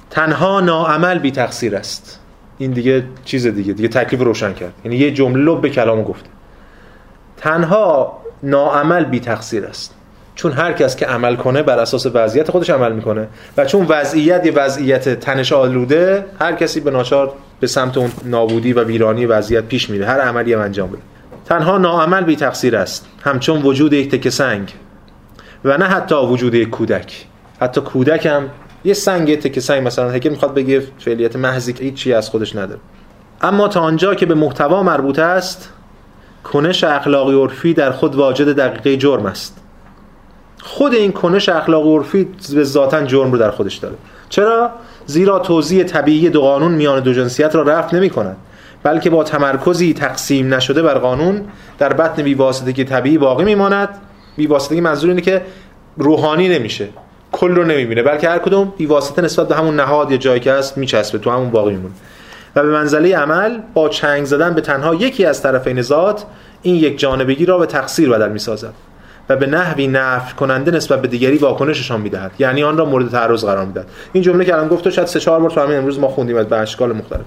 تنها ناعمل بی تقصیر است. این دیگه چیز دیگه دیگه تکلیف روشن کرد. یعنی یه جمله به کلامو گفته. تنها ناعمل بی تقصیر است. چون هر کس که عمل کنه بر اساس وضعیت خودش عمل می‌کنه. و چون وضعیت یه وضعیت تنش آلوده هر کسی به ناچار به سمت اون نابودی و ویرانی وضعیت پیش میره. هر عملی هم انجام بده. تنها ناعمل بی تقصیر است. همچون وجود یک تک سنگ. و نه حتی وجود یک کودک. حتی کودک هم یه سنگ تک سنگ مثلا هگل می‌خواد بگه فعلیت محضی که هیچی از خودش نداره. اما تا آنجا که به محتوا مربوط است کنش اخلاقی عرفی در خود واجد دقیقه جرم است. خود این کنش اخلاقی عرفی به ذاتا جرم رو در خودش داره. چرا؟ زیرا توضیح طبیعی دو قانون میان دو جنسیت را رفت نمی کند بلکه با تمرکزی تقسیم نشده بر قانون در بطن بیواسطگی طبیعی باقی میماند بیواسطگی منظور اینه که روحانی نمیشه. کل رو نمی‌بینه. بلکه هر کدوم بیواسطه نسبت به همون نهاد یا جایی که هست میچسبه تو همون باقی میمونه. و به منزله عمل با چنگ زدن به تنها یکی از طرفین ذات این یک جانبگی را به تقصیر بدل می‌سازد و به نحوی نفی کننده نسبت به دیگری واکنششان می‌دهد. یعنی آن را مورد تعرض قرار می‌دهد. این جمله که الان گفت شاید سه چهار بار تو همین امروز ما خوندیم به اشکال مختلف.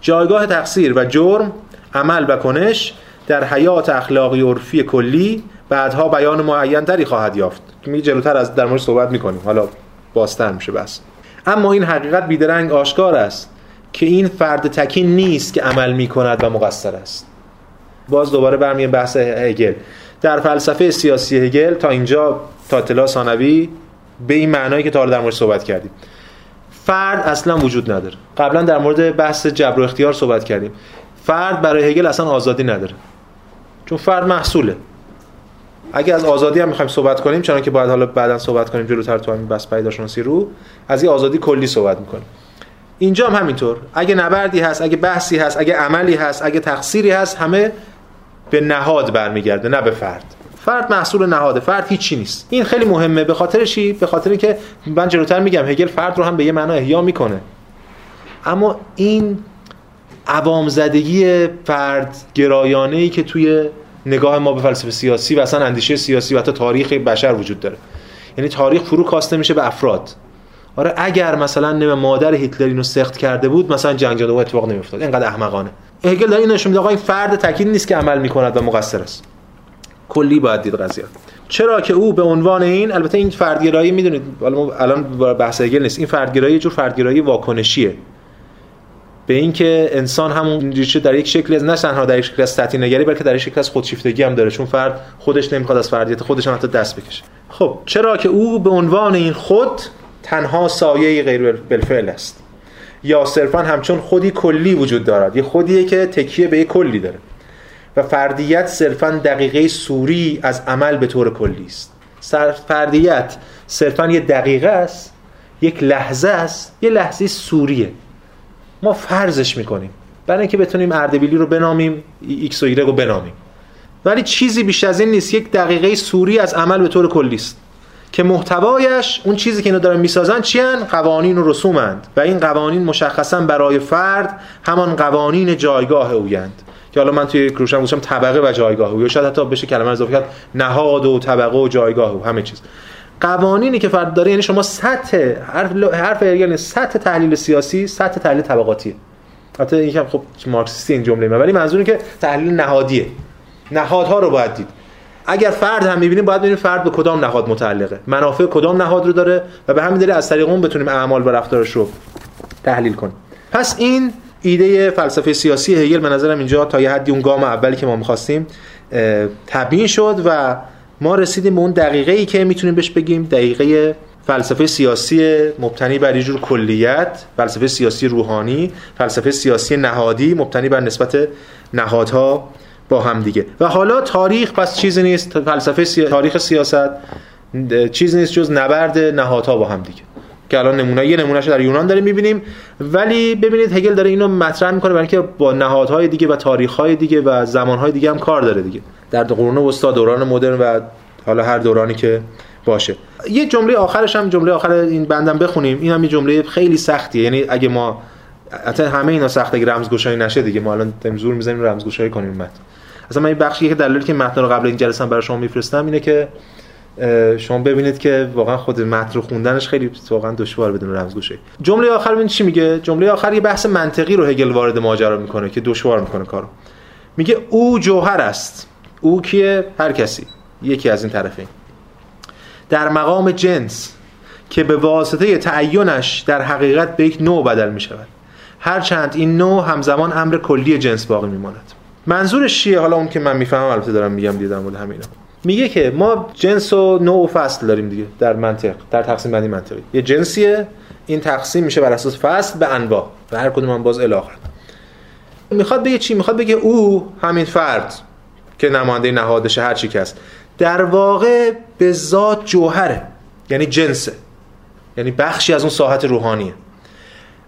جایگاه تقصیر و جرم عمل و کنش در حیات اخلاقی عرفی کلی بعدها بیان معین تری خواهد یافت. می جلوتر از در مورد صحبت می‌کنیم. حالا باستر میشه بس. اما این حقیقت بیدرنگ آشکار است که این فرد تکین نیست که عمل می‌کند و مقصر است. باز دوباره برمیگردیم بحث هگل. در فلسفه سیاسی هگل تا اینجا تا اطلاع ثانوی به این معنایی که تا در مورد صحبت کردیم. فرد اصلا وجود نداره. قبلا در مورد بحث جبر و اختیار صحبت کردیم. فرد برای هگل اصلا آزادی نداره. چون فرد محصوله. اگه از آزادی هم می‌خوایم صحبت کنیم چون که باید حالا بعدا صحبت کنیم جلوتر تو همین بحث پیداشناسی رو از این آزادی کلی صحبت می‌کنیم. اینجا هم همینطور. اگه نبردی هست اگه بحثی هست اگه عملی هست اگه تقصیری هست همه به نهاد برمیگرده نه به فرد. فرد محصول نهاده. فرد هیچی نیست. این خیلی مهمه. به خاطر چی؟ به خاطر که من جلوتر میگم هگل فرد رو هم به یه معنا احیا می‌کنه. اما این عوام زدگی فرد گرایانه ای که توی نگاه ما به فلسفه سیاسی و اصلا اندیشه سیاسی و حتی تاریخ بشر وجود داره. یعنی تاریخ فرو کاسته میشه به افراد. آره اگر مثلا نم مادر هیتلر اینو سخت کرده بود مثلا جنگ جادو اتفاق نمیافتاد. اینقدر احمقانه. هگل داره این نشون میده آقا این فرد تکین نیست که عمل می‌کند و مقصر است. کلی باید دید قضیه. چرا که او به عنوان این البته این فردگرایی می‌دونید الان بحث هگل نیست. این فردگرایی یه جور فردگرایی واکنشیه. به اینکه انسان همون ریشه در یک شکلی از نه تنها در یک شکلی از نگری بلکه در یک شکلی از خودشیفتگی هم داره. چون فرد خودش نمی‌خواد از فردیت خودش هم حتی دست بکشه. خب چرا که او به عنوان این خود تنها سایه غیر بالفعل است؟ یا صرفا همچون خودی کلی وجود دارد. یه خودیه که تکیه به یک کلی داره. و فردیت صرفا دقیقه صوری از عمل به طور کلی است. فردیت صرفا یه دقیقه است یک لحظه است یه لحظه صوریه. ما فرضش می‌کنیم. برای اینکه بتونیم اردبیلی رو بنامیم X و رو بنامیم. ولی چیزی بیش از این نیست. یک دقیقه صوری از عمل به طور کلی است. که محتوایش اون چیزی که اینو دارن می‌سازن چیان قوانین و رسومند. و این قوانین مشخصا برای فرد همان قوانین جایگاه اویند که حالا من توی کروشم گوشم طبقه و جایگاه او. یا شاید حتی بشه کلمه اضافه کرد نهاد و طبقه و جایگاه او. همه چیز. قوانینی که فرد داره یعنی شما سطح حرف حرف یعنی سطح تحلیل سیاسی سطح تحلیل طبقاتیه البته این خب مارکسیستی این جمله ولی منظور که تحلیل نهادیه. نهادها رو باید دید. اگر فرد هم می‌بینیم باید ببینیم فرد به کدام نهاد متعلقه. منافع کدام نهاد رو داره و به همین دلیل از طریق اون بتونیم اعمال و رفتارش رو تحلیل کنیم. پس این ایده فلسفه سیاسی هگل به نظرم اینجا تا یه حدی اون گام اولی که ما می‌خواستیم تبیین شد و ما رسیدیم به اون دقیقه ای که می‌تونیم بهش بگیم دقیقه فلسفه سیاسی مبتنی بر جور کلیت فلسفه سیاسی روحانی فلسفه سیاسی نهادی مبتنی بر نسبت نهادها با هم دیگه. و حالا تاریخ پس چیزی نیست فلسفه تاریخ سیاست چیزی نیست جز نبرد نهادها با هم دیگه. که الان نمونه یه نمونهش در یونان داریم می‌بینیم. ولی ببینید هگل داره اینو مطرح می‌کنه برای اینکه با نهادهای دیگه و تاریخهای دیگه و زمانهای دیگه هم کار داره دیگه. در قرون وسطا دوران مدرن و حالا هر دورانی که باشه. یه جمله آخرش هم جمله آخر این بندم بخونیم. این هم یه جمله خیلی سختیه. یعنی اگه ما حتی همه اینا سخت اگه رمزگشایی نشه دیگه. ما الان زور می‌زنیم رمزگشایی کنیم متن اصلا من این بخشی که دلیلی که متن رو قبل این جلسه برای شما میفرستم اینه که شما ببینید که واقعا خود متن رو خوندنش خیلی واقعا دشوار بدون رمزگشایی. جمله آخر ببین چی میگه؟ جمله آخر یه بحث منطقی رو هگل وارد ماجرا می‌کنه که دشوار می‌کنه کارو. میگه او جوهر است. او کیه؟ هر کسی. یکی از این طرفین در مقام جنس که به واسطه تعینش در حقیقت به یک نوع بدل می شود. هرچند این نوع همزمان امر کلی جنس باقی میماند منظورش چیه حالا اون که من می‌فهمم البته دارم میگم دیدم بود همینا میگه که ما جنس و نوع و فصل داریم دیگه در منطق در تقسیم بندی منطقی. یه جنسیه این تقسیم میشه بر اساس فصل به انواع. و هر کدوم هم باز الاخر می‌خواد بگه چی؟ می‌خواد بگه او همین فرد که نماینده نهادشه هر چی که است در واقع به ذات جوهره یعنی جنسه. یعنی بخشی از اون ساحت روحانیه.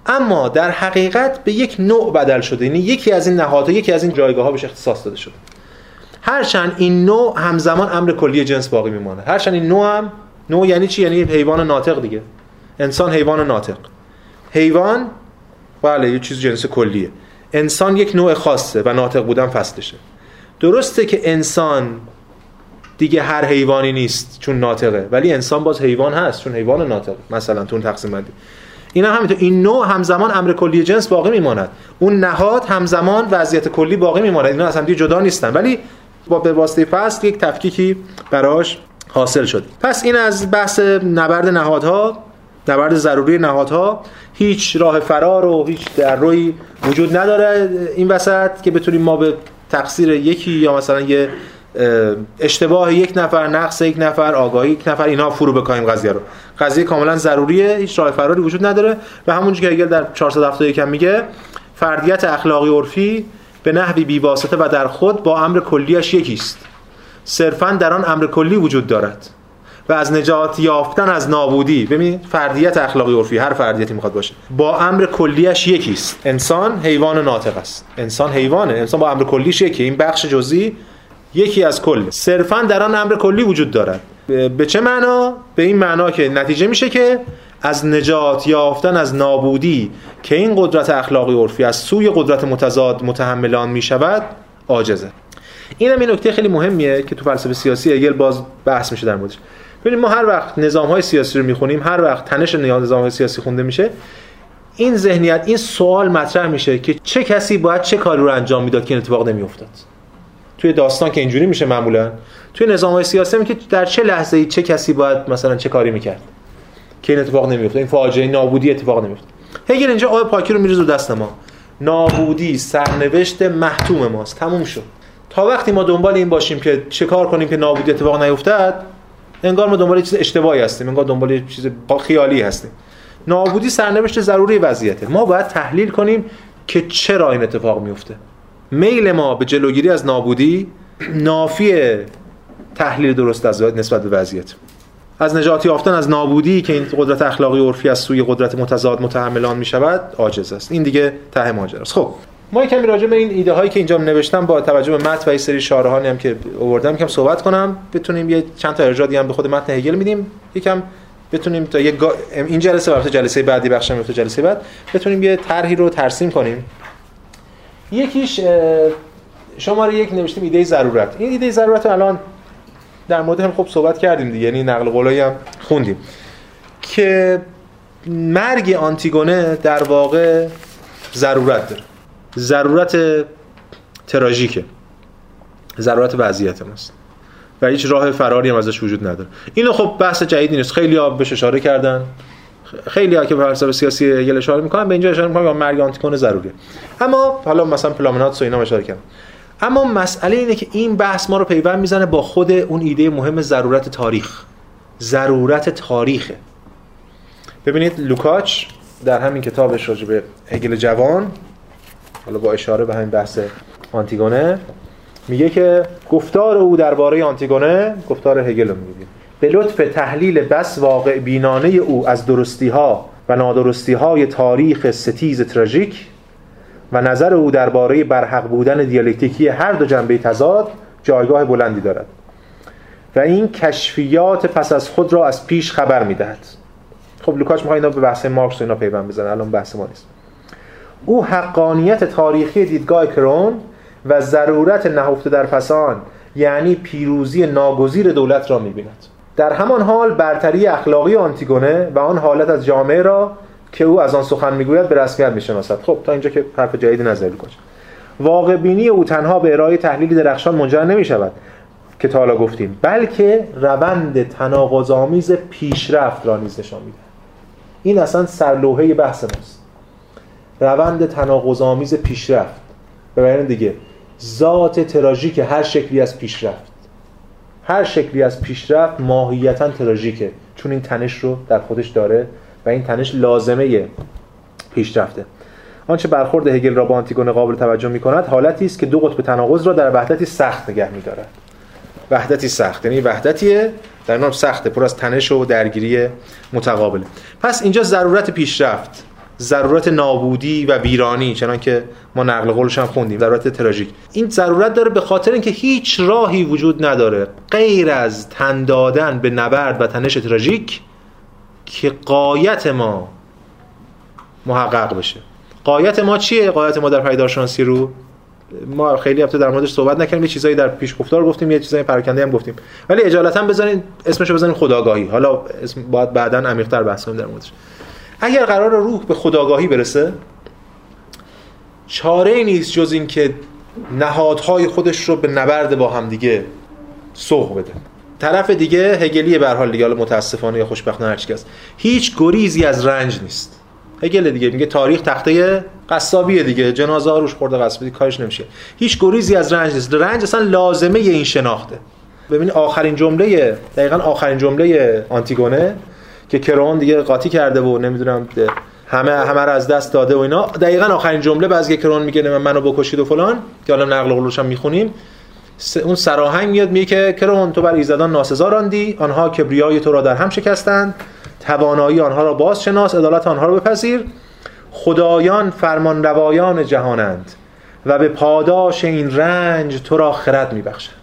اما در حقیقت به یک نوع بدل شده. یعنی یکی از این نهادها یکی از این جایگاه ها بهش اختصاص داده شده. هرچند این نوع همزمان امر کلی جنس باقی میمانه هرچند این نوع هم نوع یعنی چی؟ یعنی حیوان ناطق دیگه. انسان حیوان ناطق. حیوان بله یه چیز جنس کلیه. انسان یک نوع خاصه و ناطق بودن فصلشه. درسته که انسان دیگه هر حیوانی نیست چون ناطقه ولی انسان باز حیوان هست چون حیوان ناطق مثلا تو تقسیم بندی. این هم همینطور این نوع همزمان امر کلی جنس باقی میماند. اون نهاد همزمان وضعیت کلی باقی میماند. اینا از هم جدا نیستن. ولی با به واسطه فصل یک تفکیکی براش حاصل شد. پس این از بحث نبرد نهادها نبرد ضروری نهادها هیچ راه فرار و هیچ روی وجود نداره این وسط که بتونیم ما به تقصیر یکی یا مثلا یه اشتباه یک نفر نقص یک نفر آگاهی یک نفر اینا فرو بکاهیم قضیه رو. قضیه کاملا ضروریه هیچ راه فراری وجود نداره. و همونجوری که هگل در 471 هم میگه فردیت اخلاقی عرفی به نحوی بیواسطه و در خود با امر کلیش یکیست. صرفا در آن امر کلی وجود دارد. و از نجات یافتن از نابودی. ببین فردیت اخلاقی عرفی هر فردیتی می‌خواد باشه. با امر کلیش یکیست. انسان حیوان ناطق است. انسان حیوانه. انسان با امر کلیش یکی. این بخش جزئی یکی از کل. صرفا در آن امر کلی وجود دارد. به چه معنا؟ به این معنا که نتیجه میشه که از نجات یافتن از نابودی که این قدرت اخلاقی عرفی از سوی قدرت متضاد متحملان می‌شود عاجزه. این این نکته خیلی مهمیه که تو فلسفه سیاسی هگل باز بحث میشه در موردش. ببینید ما هر وقت نظام های سیاسی رو می‌خونیم هر وقت تنش نظام های سیاسی خونده میشه این ذهنیت این سوال مطرح میشه که چه کسی باید چه کاری رو انجام می‌داد که این اتفاق نمیافتاد. توی داستان که اینجوری میشه معمولا توی نظام سیاسی که در چه لحظه ای چه کسی باید مثلا چه کاری می‌کرد که این اتفاق نمیفته این فاجعه نابودی اتفاق نمیفته هگل اینجا آب پاکی رو میریزه دست ما. نابودی سرنوشت محتوم ماست. تموم شد. تا وقتی ما دنبال این باشیم که چه کار کنیم که نابودی اتفاق نیفتد انگار ما دنبال چیز اشتباهی هستیم انگار دنبال چیز خیالی هستیم. نابودی سرنوشت ضروری وضعیته. ما باید تحلیل کنیم که چرا این اتفاق میفته. میل ما به جلوگیری از نابودی نافی تحلیل درست از نسبت به وضعیت. از نجات یافتن از نابودی که این قدرت اخلاقی عرفی از سوی قدرت متضاد متحملان می شود عاجز است. این دیگه ته ماجرا است خب. ما کمی راجع به این ایده هایی که اینجا نوشتم با توجه به متن و این سری شارهانی هم که آوردم یکم صحبت کنم. بتونیم یه چند تا ارجاع هم به خود متن هگل میدیم. یکم بتونیم تا یه گا... این جلسه وقت جلسه بعدی بخش میفته جلسه بعد. بتونیم یه طرحی رو ترسیم کنیم. یکیش شماره یک نوشتیم ایده ضرورت. این ایده ضرورت رو الان در مورد هم خب صحبت کردیم دیگه یعنی نقل قولایی هم خوندیم. که مرگ آنتیگونه در واقع ضرورت داره. ضرورت تراژیکه. ضرورت وضعیت ماست. و هیچ راه فراری هم ازش وجود نداره. اینو خب بحث جدیدی نیست. خیلی ها بهش اشاره کردن. خیلی ها که به فلسفه سیاسی یل اشاره می‌کنن به اینجا اشاره می‌کنن مرگ آنتیگونه ضروریه. اما حالا مثلا پلامنات و اینا اشاره کردن. اما مسئله اینه که این بحث ما رو پیوند می‌زنه با خود اون ایده مهم ضرورت تاریخ. ضرورت تاریخه. ببینید لوکاچ در همین کتابش راجع به هگل جوان حالا با اشاره به همین بحث آنتیگونه میگه که گفتار او درباره آنتیگونه گفتار هگل رو میگه. به لطف تحلیل بس واقع بینانه او از درستی ها و نادرستی های تاریخ ستیز تراژیک و نظر او درباره برحق بودن دیالکتیکی هر دو جنبه تضاد جایگاه بلندی دارد و این کشفیات پس از خود را از پیش خبر می‌دهد. خب لوکاش می‌خواد اینا به بحث مارکس و اینا پیوند بزنه الان بحث ما نیست. او حقانیت تاریخی دیدگاه کرون و ضرورت نهفته در فسان یعنی پیروزی ناگزیر دولت را می‌بیند. در همان حال برتری اخلاقی آنتیگونه و آن حالت از جامعه را که او از آن سخن می‌گوید به رسمیت می‌شناسد. خب تا اینجا که حرف جدیدی نظر کنه واقع بینی او تنها به ارائه تحلیلی درخشان منجر نمی شود که تا حالا گفتیم بلکه روند تناقض‌آمیز پیشرفت را نیز نشان میده این اصلا سرلوحه بحث ماست. روند تناقض‌آمیز پیشرفت. به دیگه ذات تراژیک هر شکلی از پیشرفت. هر شکلی از پیشرفت ماهیتا تراژیکه چون این تنش رو در خودش داره و این تنش لازمه پیشرفته. آنچه برخورد هگل را با آنتیگونه قابل توجه می کند حالتی است که دو قطب تناقض را در وحدتی سخت نگه می دارد وحدتی سخت یعنی وحدتیه در نام سخته پر از تنش و درگیری متقابله. پس اینجا ضرورت پیشرفت. ضرورت نابودی و ویرانی چنان که ما نقل قولش هم خوندیم ضرورت تراژیک. این ضرورت داره به خاطر اینکه هیچ راهی وجود نداره غیر از تن دادن به نبرد و تنش تراژیک که قایت ما محقق بشه. قایت ما چیه؟ قایت ما در پیدارشناسی رو ما خیلی هفته در موردش صحبت نکردیم یه چیزایی در پیش گفتار گفتیم یه چیزای پراکنده هم گفتیم. ولی اجالتا بزنین اسمشو بزنین خداگاهی. حالا اسم باید بعدا عمیق‌تر بحث کنیم در موردش. اگر قرار روح به خداگاهی برسه چاره ای نیست جز اینکه نهادهای خودش رو به نبرد با هم دیگه سوق بده. طرف دیگه هگلی به حال دیگه متاسفانه یا خوشبختانه هر است هیچ گریزی از رنج نیست. هگل دیگه میگه تاریخ تخته قصابیه دیگه جنازه ها روش خورده قصابی کارش نمیشه. هیچ گریزی از رنج نیست. رنج اصلا لازمه این شناخته. ببین آخرین جمله دقیقا آخرین جمله آنتیگونه. که کرون دیگه قاطی کرده و نمی‌دونم همه همه رو از دست داده و اینا. دقیقا آخرین جمله بعضی کرون میگه من منو بکشید و فلان. که حالا نقل قولش هم می‌خونیم. اون سراهنگ میاد میگه که کرون تو بر ایزدان ناسزا راندی. آنها کبریای تو را در هم شکستند. توانایی آنها را باز شناس عدالت آنها را بپذیر. خدایان فرمان روایان جهانند و به پاداش این رنج تو را خرد میبخشند.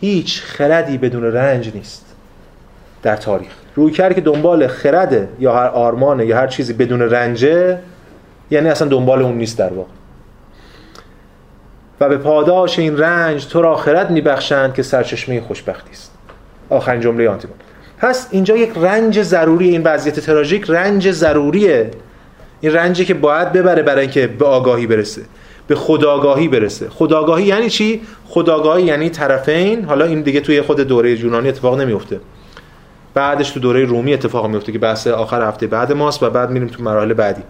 هیچ خردی بدون رنج نیست در تاریخ. روی کرد که دنبال خرده یا هر آرمانه یا هر چیزی بدون رنجه یعنی اصلا دنبال اون نیست در واقع. و به پاداش این رنج تو را خرد میبخشند که سرچشمه خوشبختی است. آخرین جمله آنتیگون پس اینجا یک رنج ضروری این وضعیت تراژیک رنج ضروریه. این رنجی که باید ببره برای اینکه به آگاهی برسه به خداگاهی برسه. خداگاهی یعنی چی؟ خداگاهی یعنی طرفین حالا این دیگه توی خود دوره یونانی اتفاق نمیفته بعدش تو دوره رومی اتفاق میفته که بحث آخر هفته بعد ماست و بعد میریم تو مراحل بعدی.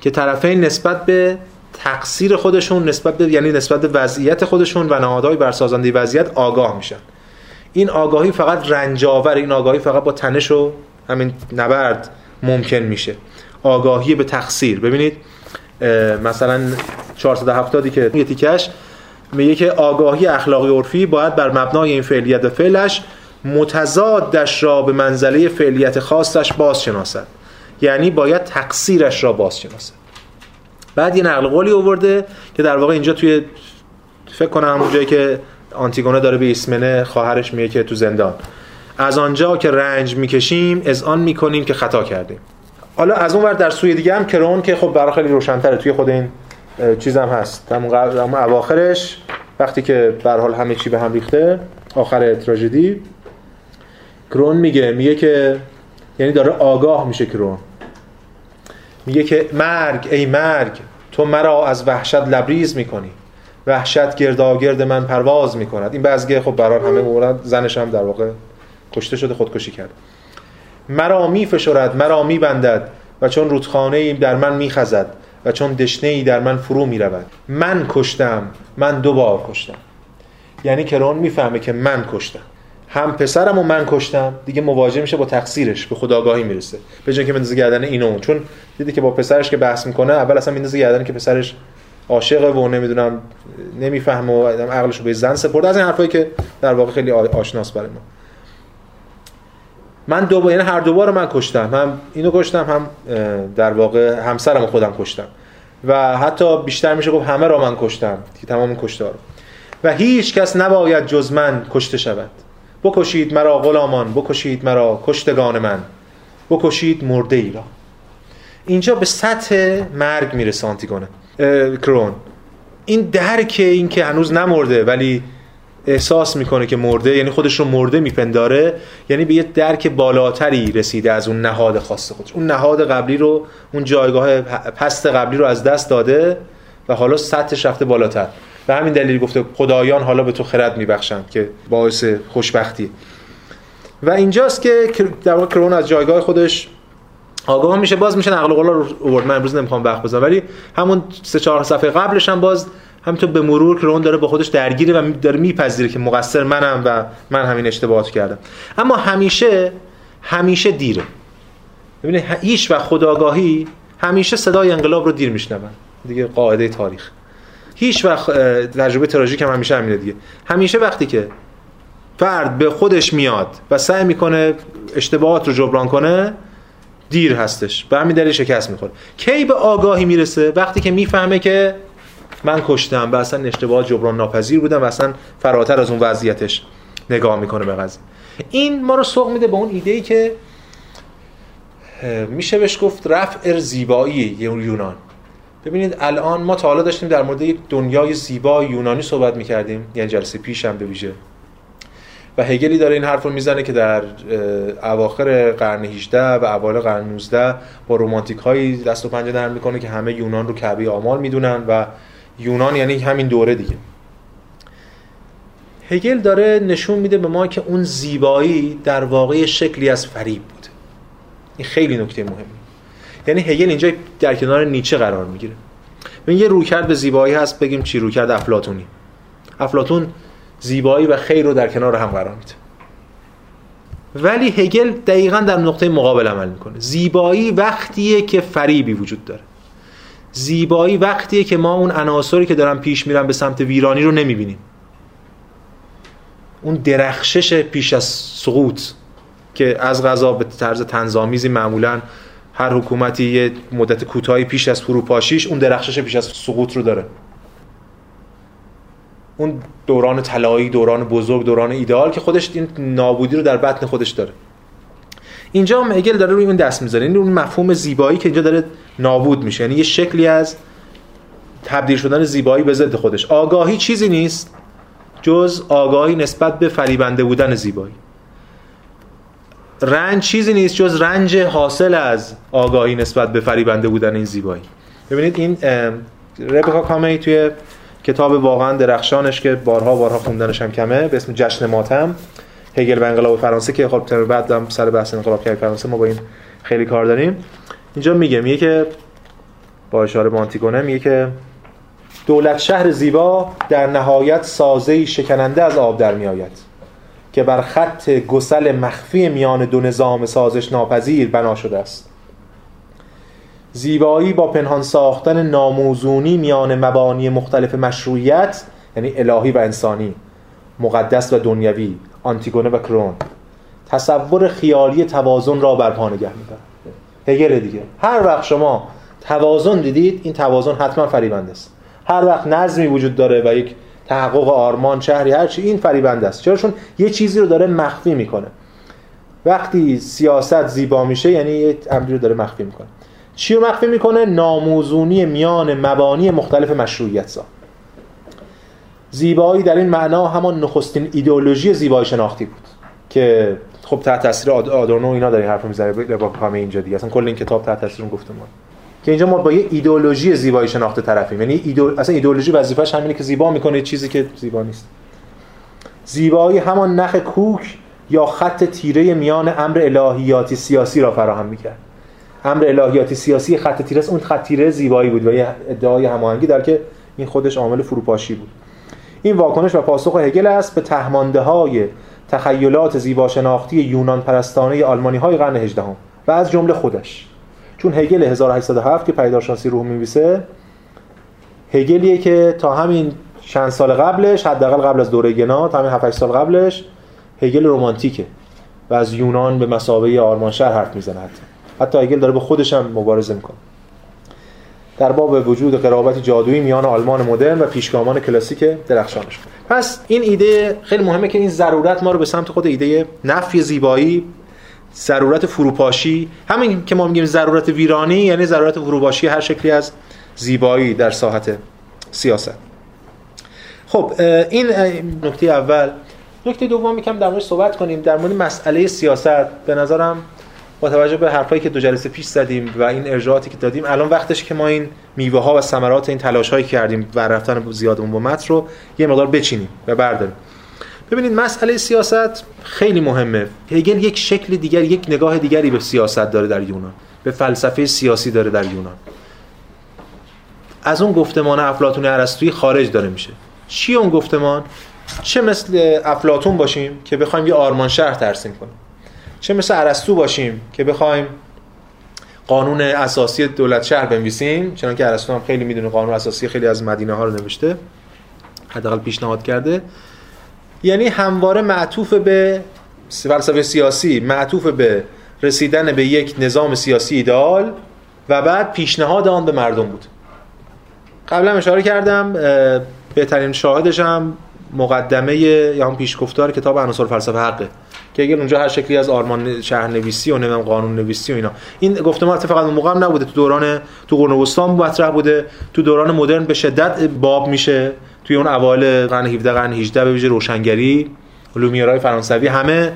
که طرفین نسبت به تقصیر خودشون نسبت به یعنی نسبت به وضعیت خودشون و نهادهای بر سازنده وضعیت آگاه میشن. این آگاهی فقط رنجاور این آگاهی فقط با تنش و همین نبرد ممکن میشه. آگاهی به تقصیر. ببینید مثلا 470 که یه تیکش میگه که آگاهی اخلاقی عرفی باید بر مبنای این فعلیت و فعلش متضادش را به منزله فعلیت خاصش باز شناسد یعنی باید تقصیرش را باز شناسد بعد یه نقل قولی آورده که در واقع اینجا توی فکر کنم همون جایی که آنتیگونه داره به ایسمنه خواهرش میگه که تو زندان. از آنجا که رنج می‌کشیم از آن می‌کنیم که خطا کردیم. حالا از اون ور در سوی دیگه هم کرون که خب برای خیلی روشنتره توی خود این چیزم هست. همون اواخرش وقتی که به حال همه چی به هم ریخته آخر تراژدی. کرون میگه میگه که یعنی داره آگاه میشه کرون. میگه که مرگ ای مرگ تو مرا از وحشت لبریز می‌کنی. وحشت گرداگرد من پرواز می‌کند. این بعضی خب برار همه مورد زنش هم در واقع کشته شده خودکشی کرد. مرا میفشرد مرا میبندد و چون رودخانه ای در من میخزد و چون دشنه ای در من فرو می‌رود. من کشتم من دوبار کشتم. یعنی کرون می‌فهمه که من کشتم. هم پسرم و من کشتم. دیگه مواجه میشه با تقصیرش به خداگاهی می‌رسه. به جای که بندازه گردن اینو چون دیدی که با پسرش که بحث می‌کنه اول اصلا میندازه گردن که پسرش عاشقه و نمی‌دونم نمی‌فهمه و عقلش رو به زن سپرده. از این حرفایی که در واقع خیلی آشناس برای ما. من دو یعنی هر دوبار من کشتم. هم اینو کشتم هم در واقع همسرم خودم کشتم. و حتی بیشتر میشه گفت همه را من کشتم که تمام کشتار و هیچ کس نباید جز من کشته شود. بکشید مرا غلامان بکشید مرا کشتگان من. بکشید مرده ای را. اینجا به سطح مرگ می‌رسه آنتیگونه کرون. این درک این که هنوز نمرده ولی احساس می‌کنه که مرده یعنی خودش رو مرده میپنداره یعنی به یه درک بالاتری رسیده از اون نهاد خاص خودش. اون نهاد قبلی رو اون جایگاه پست قبلی رو از دست داده و حالا سطحش رفته بالاتر. به همین دلیل گفته خدایان حالا به تو خرد میبخشند که باعث خوشبختی. و اینجاست که در واقع کرون از جایگاه خودش آگاه میشه. باز میشه نقل قول رو آورد. من امروز نمی‌خوام وقت بزنم ولی همون سه چهار صفحه قبلش هم باز همینطور به مرور کرون داره با خودش درگیره و داره میپذیره که مقصر منم و من همین اشتباهات کردم. اما همیشه همیشه دیره. ببینید هیچ و خداگاهی همیشه صدای انقلاب رو دیر میشنون دیگه قاعده تاریخ. هیچ وقت تجربه تراژیک هم همیشه همینه دیگه. همیشه وقتی که فرد به خودش میاد و سعی می‌کنه اشتباهات رو جبران کنه دیر هستش. به همین دلیل شکست می‌خوره. کی به آگاهی می‌رسه؟ وقتی که می‌فهمه که من کشتم و اصلا اشتباه جبران ناپذیر بودم و اصلا فراتر از اون وضعیتش نگاه می‌کنه به قضیه. این ما رو سوق میده به اون ایده ای که میشه بهش گفت رفع زیبایی یونان. ببینید الان ما تا حالا داشتیم در مورد یک دنیای زیبا یونانی صحبت می‌کردیم یعنی جلسه پیش هم به ویژه. و هگلی داره این حرف رو می‌زنه که در اواخر قرن 18 و اوایل قرن 19 با رومانتیک هایی دست و پنجه نرم می‌کنه که همه یونان رو کعبه آمال می‌دونن و یونان یعنی همین دوره دیگه. هگل داره نشون میده به ما که اون زیبایی در واقع شکلی از فریب بود این خیلی نکته مهمه یعنی هگل اینجا در کنار نیچه قرار می‌گیره. ببین یه رویکرد به زیبایی هست بگیم چی؟ رویکرد افلاطونی. افلاطون زیبایی و خیر رو در کنار هم قرار میده. ولی هگل دقیقا در نقطه مقابل عمل می‌کنه. زیبایی وقتیه که فریبی وجود داره. زیبایی وقتیه که ما اون عناصری که دارن پیش میرن به سمت ویرانی رو نمی‌بینیم. اون درخشش پیش از سقوط که از غذا به طرز تنظامیزی معمولا هر حکومتی یه مدت کوتاهی پیش از فروپاشیش اون درخشش پیش از سقوط رو داره. اون دوران طلایی دوران بزرگ دوران ایدئال که خودش این نابودی رو در بطن خودش داره. اینجا هم هگل داره روی اون دست می‌ذاره. این اون مفهوم زیبایی که اینجا داره نابود میشه. یعنی یه شکلی از تبدیل شدن زیبایی به ضد خودش. آگاهی چیزی نیست جز آگاهی نسبت به فریبنده بودن زیبایی. رنج چیزی نیست جز رنج حاصل از آگاهی نسبت به فریبنده بودن این زیبایی. ببینید این ربکا کامی توی کتاب واقعا درخشانش که بارها بارها خوندنش هم کمه به اسم جشن ماتم هگل و انقلاب فرانسه که خب ترم بعد هم سر بحث انقلاب کردن فرانسه ما با این خیلی کار داریم. اینجا میگه میگه که با اشاره به میگه که دولت شهر زیبا در نهایت سازه شکننده از آب در میآید. که بر خط گسل مخفی میان دو نظام سازش ناپذیر بنا شده است. زیبایی با پنهان ساختن ناموزونی میان مبانی مختلف مشروعیت یعنی الهی و انسانی مقدس و دنیوی آنتیگونه و کرون تصور خیالی توازن را برپا نگه میدارد. هگل دیگه. هر وقت شما توازن دیدید این توازن حتما فریبنده است. هر وقت نظمی وجود داره و یک تحقق آرمان شهری هر چی این فریبنده است. چرا چون یه چیزی رو داره مخفی می‌کنه. وقتی سیاست زیبا میشه یعنی یه امری رو داره مخفی می‌کنه. چی رو مخفی می‌کنه؟ ناموزونی میان مبانی مختلف مشروعیت سا زیبایی در این معنا همان نخستین ایدئولوژی زیبایی شناختی بود که خب تحت تاثیر آدورنو اینا داره حرف می‌زنه کامه اینجا دیگه. اصلا کل این کتاب تحت تاثیر گفتمان. که اینجا ما با یه ایدئولوژی زیبایی شناخته طرفیم. یعنی ایدو... اصلا ایدئولوژی وظیفش همینه که زیبا می‌کنه چیزی که زیبا نیست. زیبایی همان نخ کوک یا خط تیره میان امر الهیاتی سیاسی را فراهم می‌کرد. امر الهیاتی سیاسی خط تیره اون خط تیره زیبایی بود و یه ادعای هماهنگی در که این خودش عامل فروپاشی بود. این واکنش و پاسخ هگل است به تهمانده های تخیلات زیبا شناختی یونان پرستانه آلمانی های قرن 18 و از جمله خودش. چون هگل 1807 که پیدارشناسی روح میویسه هگلیه که تا همین چند سال قبلش حداقل قبل از دوره تا همین 7 سال قبلش هگل رمانتیکه و از یونان به مسابقه آرمان شهر حرف می‌زنه حتی. حتی هگل داره به خودش هم مبارزه می‌کنه. در باب وجود قرابت جادویی میان آلمان مدرن و پیشگامان کلاسیک درخشانش. پس این ایده خیلی مهمه که این ضرورت ما رو به سمت خود ایده نفی زیبایی ضرورت فروپاشی. همین که ما میگیم ضرورت ویرانی یعنی ضرورت فروپاشی هر شکلی از زیبایی در ساحت سیاست. خب این نکته اول. نکته دوم میکم در مورد صحبت کنیم. در مورد مسئله سیاست به نظرم با توجه به حرفایی که دو جلسه پیش زدیم و این ارجاعاتی که دادیم الان وقتش که ما این میوه ها و ثمرات این تلاش هایی کردیم و رفتن زیادمون با متن رو یه مقدار بچینیم و برداریم. ببینید مسئله سیاست خیلی مهمه. هگل یک شکل دیگر یک نگاه دیگری به سیاست داره در یونان. به فلسفه سیاسی داره در یونان. از اون گفتمان افلاطون ارسطویی خارج داره میشه. چی اون گفتمان؟ چه مثل افلاطون باشیم که بخوایم یه آرمان شهر ترسیم کنیم. چه مثل ارسطو باشیم که بخوایم قانون اساسی دولت شهر بنویسیم چون که ارسطو هم خیلی می‌دونه قانون اساسی خیلی از مدینه ها رو نوشته حداقل پیشنهاد کرده. یعنی همواره معطوف به فلسفه سیاسی معطوف به رسیدن به یک نظام سیاسی ایدال و بعد پیشنهاد آن به مردم بود. قبلا اشاره کردم بهترین شاهدش هم مقدمه یا هم پیشگفتار کتاب عناصر فلسفه حقه که اگر اونجا هر شکلی از آرمان شهر نویسی و نمی‌دونم قانون نویسی و اینا. این گفتمان فقط اون موقع هم نبوده تو دوران تو قرن وسطا مطرح بوده تو دوران مدرن به شدت باب میشه. توی اون اوایل قرن 17 قرن 18 به ویژه روشنگری لومیرای فرانسوی همه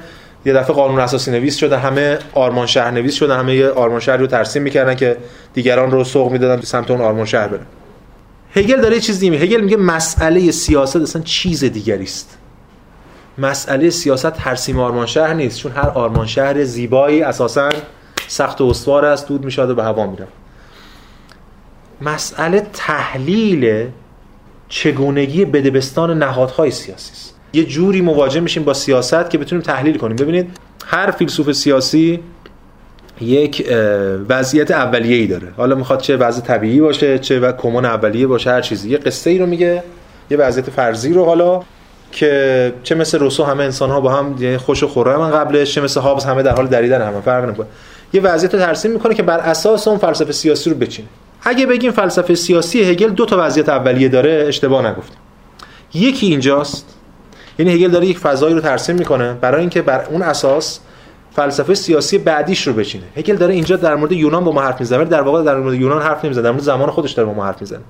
یه دفعه قانون اساسی نویس شده همه آرمان شهر نویس شده همه یه آرمان شهر رو ترسیم می‌کردن که دیگران رو سوق می‌دادن تو سمت اون آرمان شهر برن هگل داره چیز دیگه هگل میگه مسئله سیاست اصلا چیز دیگری است. مسئله سیاست ترسیم آرمان شهر نیست چون هر آرمان شهر زیبایی اساسا سخت و استوار است دود میشاد و به هوا میره مسئله تحلیل چگونگی بدبستان نهادهای سیاسی است. یه جوری مواجه میشیم با سیاست که بتونیم تحلیل کنیم. ببینید هر فیلسوف سیاسی یک وضعیت اولیه‌ای داره. حالا می‌خواد چه وضع طبیعی باشه چه و کمون اولیه باشه هر چیزی. یه قصه ای رو میگه یه وضعیت فرضی رو حالا که چه مثل روسو همه انسان ها با هم یعنی خوش و خورم قبلش چه مثل هابز همه در حال دریدن هم فرق نمی‌کنه. یه وضعیت رو ترسیم می‌کنه که بر اساس اون فلسفه سیاسی رو بچینه. اگه بگیم فلسفه سیاسی هگل دو تا وضعیت اولیه داره اشتباه نگفتیم. یکی اینجاست یعنی هگل داره یک فضایی رو ترسیم می‌کنه برای اینکه بر اون اساس فلسفه سیاسی بعدیش رو بچینه. هگل داره اینجا در مورد یونان با ما حرف می‌زنه در واقع در مورد یونان حرف نمی‌زنه در مورد زمان خودش داره با ما حرف می‌زنه.